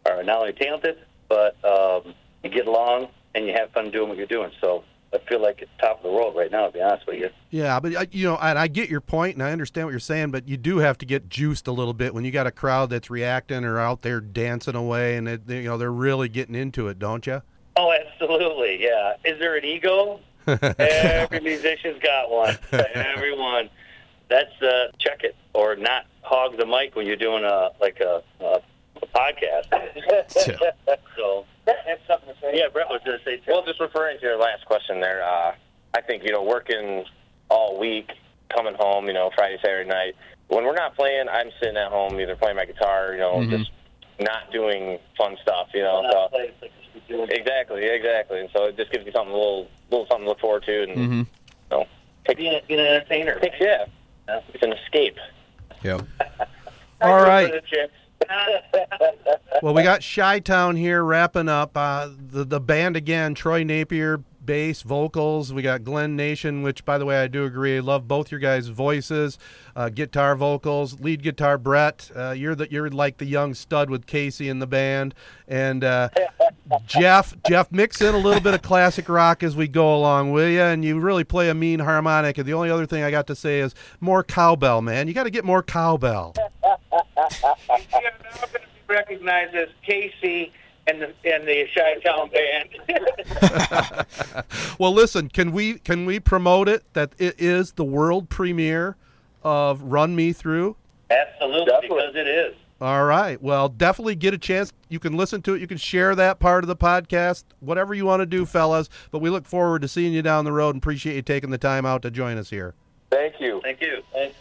are not only talented, but um, you get along and you have fun doing what you're doing. So I feel like it's top of the world right now, to be honest with you. Yeah, but uh, you know, and I get your point, and I understand what you're saying, but you do have to get juiced a little bit when you got a crowd that's reacting or out there dancing away, and it, you know they're really getting into it, don't you? Oh, absolutely, yeah. Is there an ego? Every musician's got one. Everyone. That's uh, check it or not hog the mic when you're doing a like a, a, a podcast. so That's something to say. yeah, Brett was going to say. Too. Well, just referring to your last question there, uh, I think, you know, working all week, coming home, you know, Friday, Saturday night, when we're not playing, I'm sitting at home either playing my guitar, you know, Mhm. just not doing fun stuff, you know. So play, like you should be doing. exactly, exactly, and so it just gives you something a little, little something to look forward to, and Mm-hmm. you know, takes, Being, a- being an entertainer. takes yeah, it's an escape. Yep. All right. For the chicks. Well, we got Shiatown here wrapping up. Uh, the the band again, Troy Napier, bass, vocals. We got Glenn Nation, which, by the way, I do agree. I love both your guys' voices, uh, guitar, vocals, lead guitar. Brett, uh, you're the you're like the young stud with Casey in the band, and uh, Jeff. Jeff, mix in a little bit of classic rock as we go along, will you? And you really play a mean harmonic. And the only other thing I got to say is more cowbell, man. You got to get more cowbell. You're going to be recognized as Casey and the and the Chi Town Band. well, listen, can we can we promote it that it is the world premiere of Run Me Through? Absolutely, because it is. All right. Well, definitely get a chance. You can listen to it. You can share that part of the podcast. Whatever you want to do, fellas. But we look forward to seeing you down the road and appreciate you taking the time out to join us here. Thank you. Thank you. Thanks.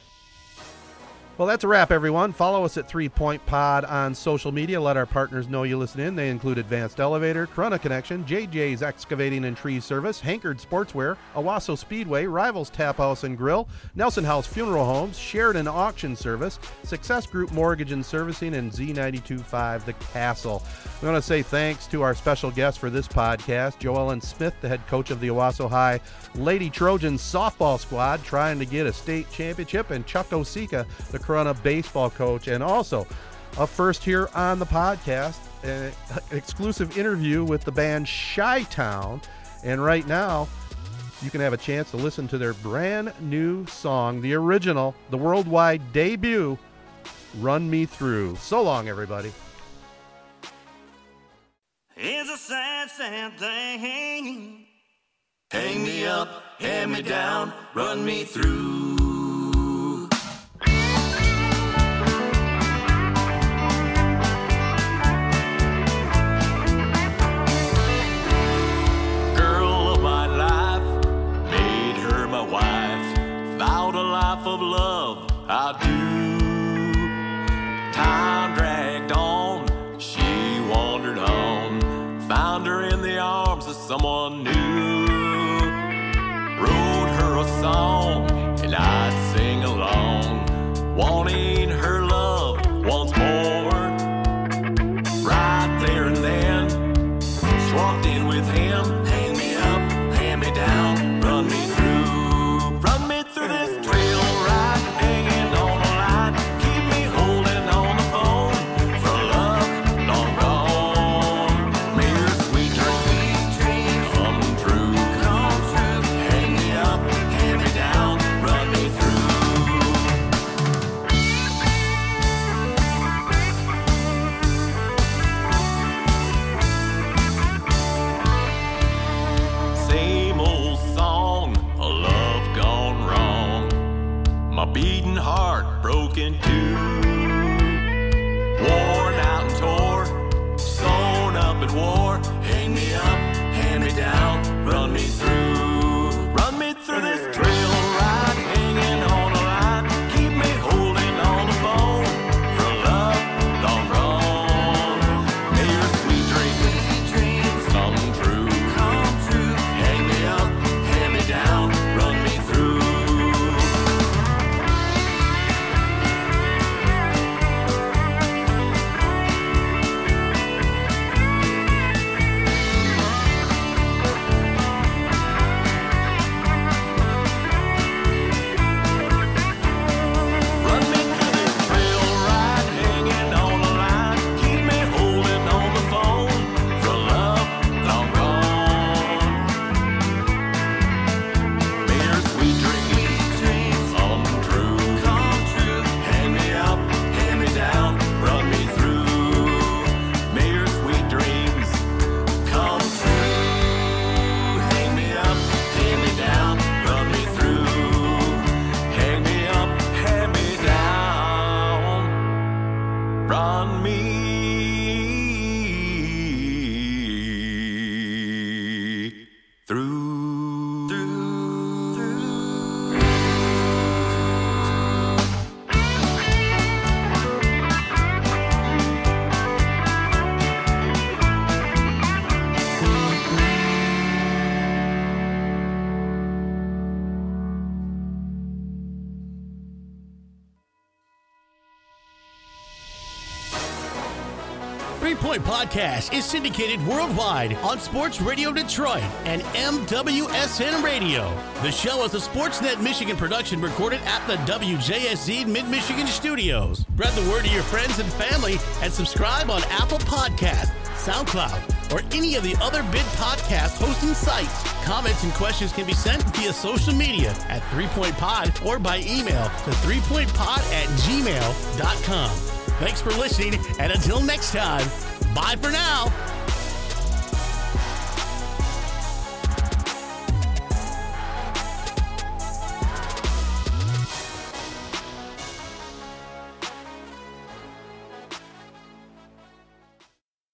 Well, that's a wrap, everyone. Follow us at Three Point Pod on social media. Let our partners know you listen in. They include Advanced Elevator, Corunna Connection, JJ's Excavating and Tree Service, Hankard Sportswear, Owosso Speedway, Rivals Tap House and Grill, Nelson House Funeral Homes, Sheridan Auction Service, Success Group Mortgage and Servicing, and Z925 The Castle. We want to say thanks to our special guest for this podcast, Joellen Smith, the head coach of the Owosso High Lady Trojans softball squad, trying to get a state championship, and Chuck Osika, the Corunna baseball coach, and also a first here on the podcast, an exclusive interview with the band Shiatown. And right now, you can have a chance to listen to their brand new song, the original, the worldwide debut, Run Me Through. So long, everybody. It's a sad, sad thing. Hang me up, hand me down, run me through. New. Podcast is syndicated worldwide on Sports Radio Detroit and MWSN Radio. The show is a Sportsnet Michigan production recorded at the WJSZ Mid Michigan studios. Spread the word to your friends and family and subscribe on Apple Podcasts, SoundCloud, or any of the other big podcast hosting sites. Comments and questions can be sent via social media at Three Point Pod or by email to threepointpod at gmail.com. Thanks for listening, and until next time, bye for now.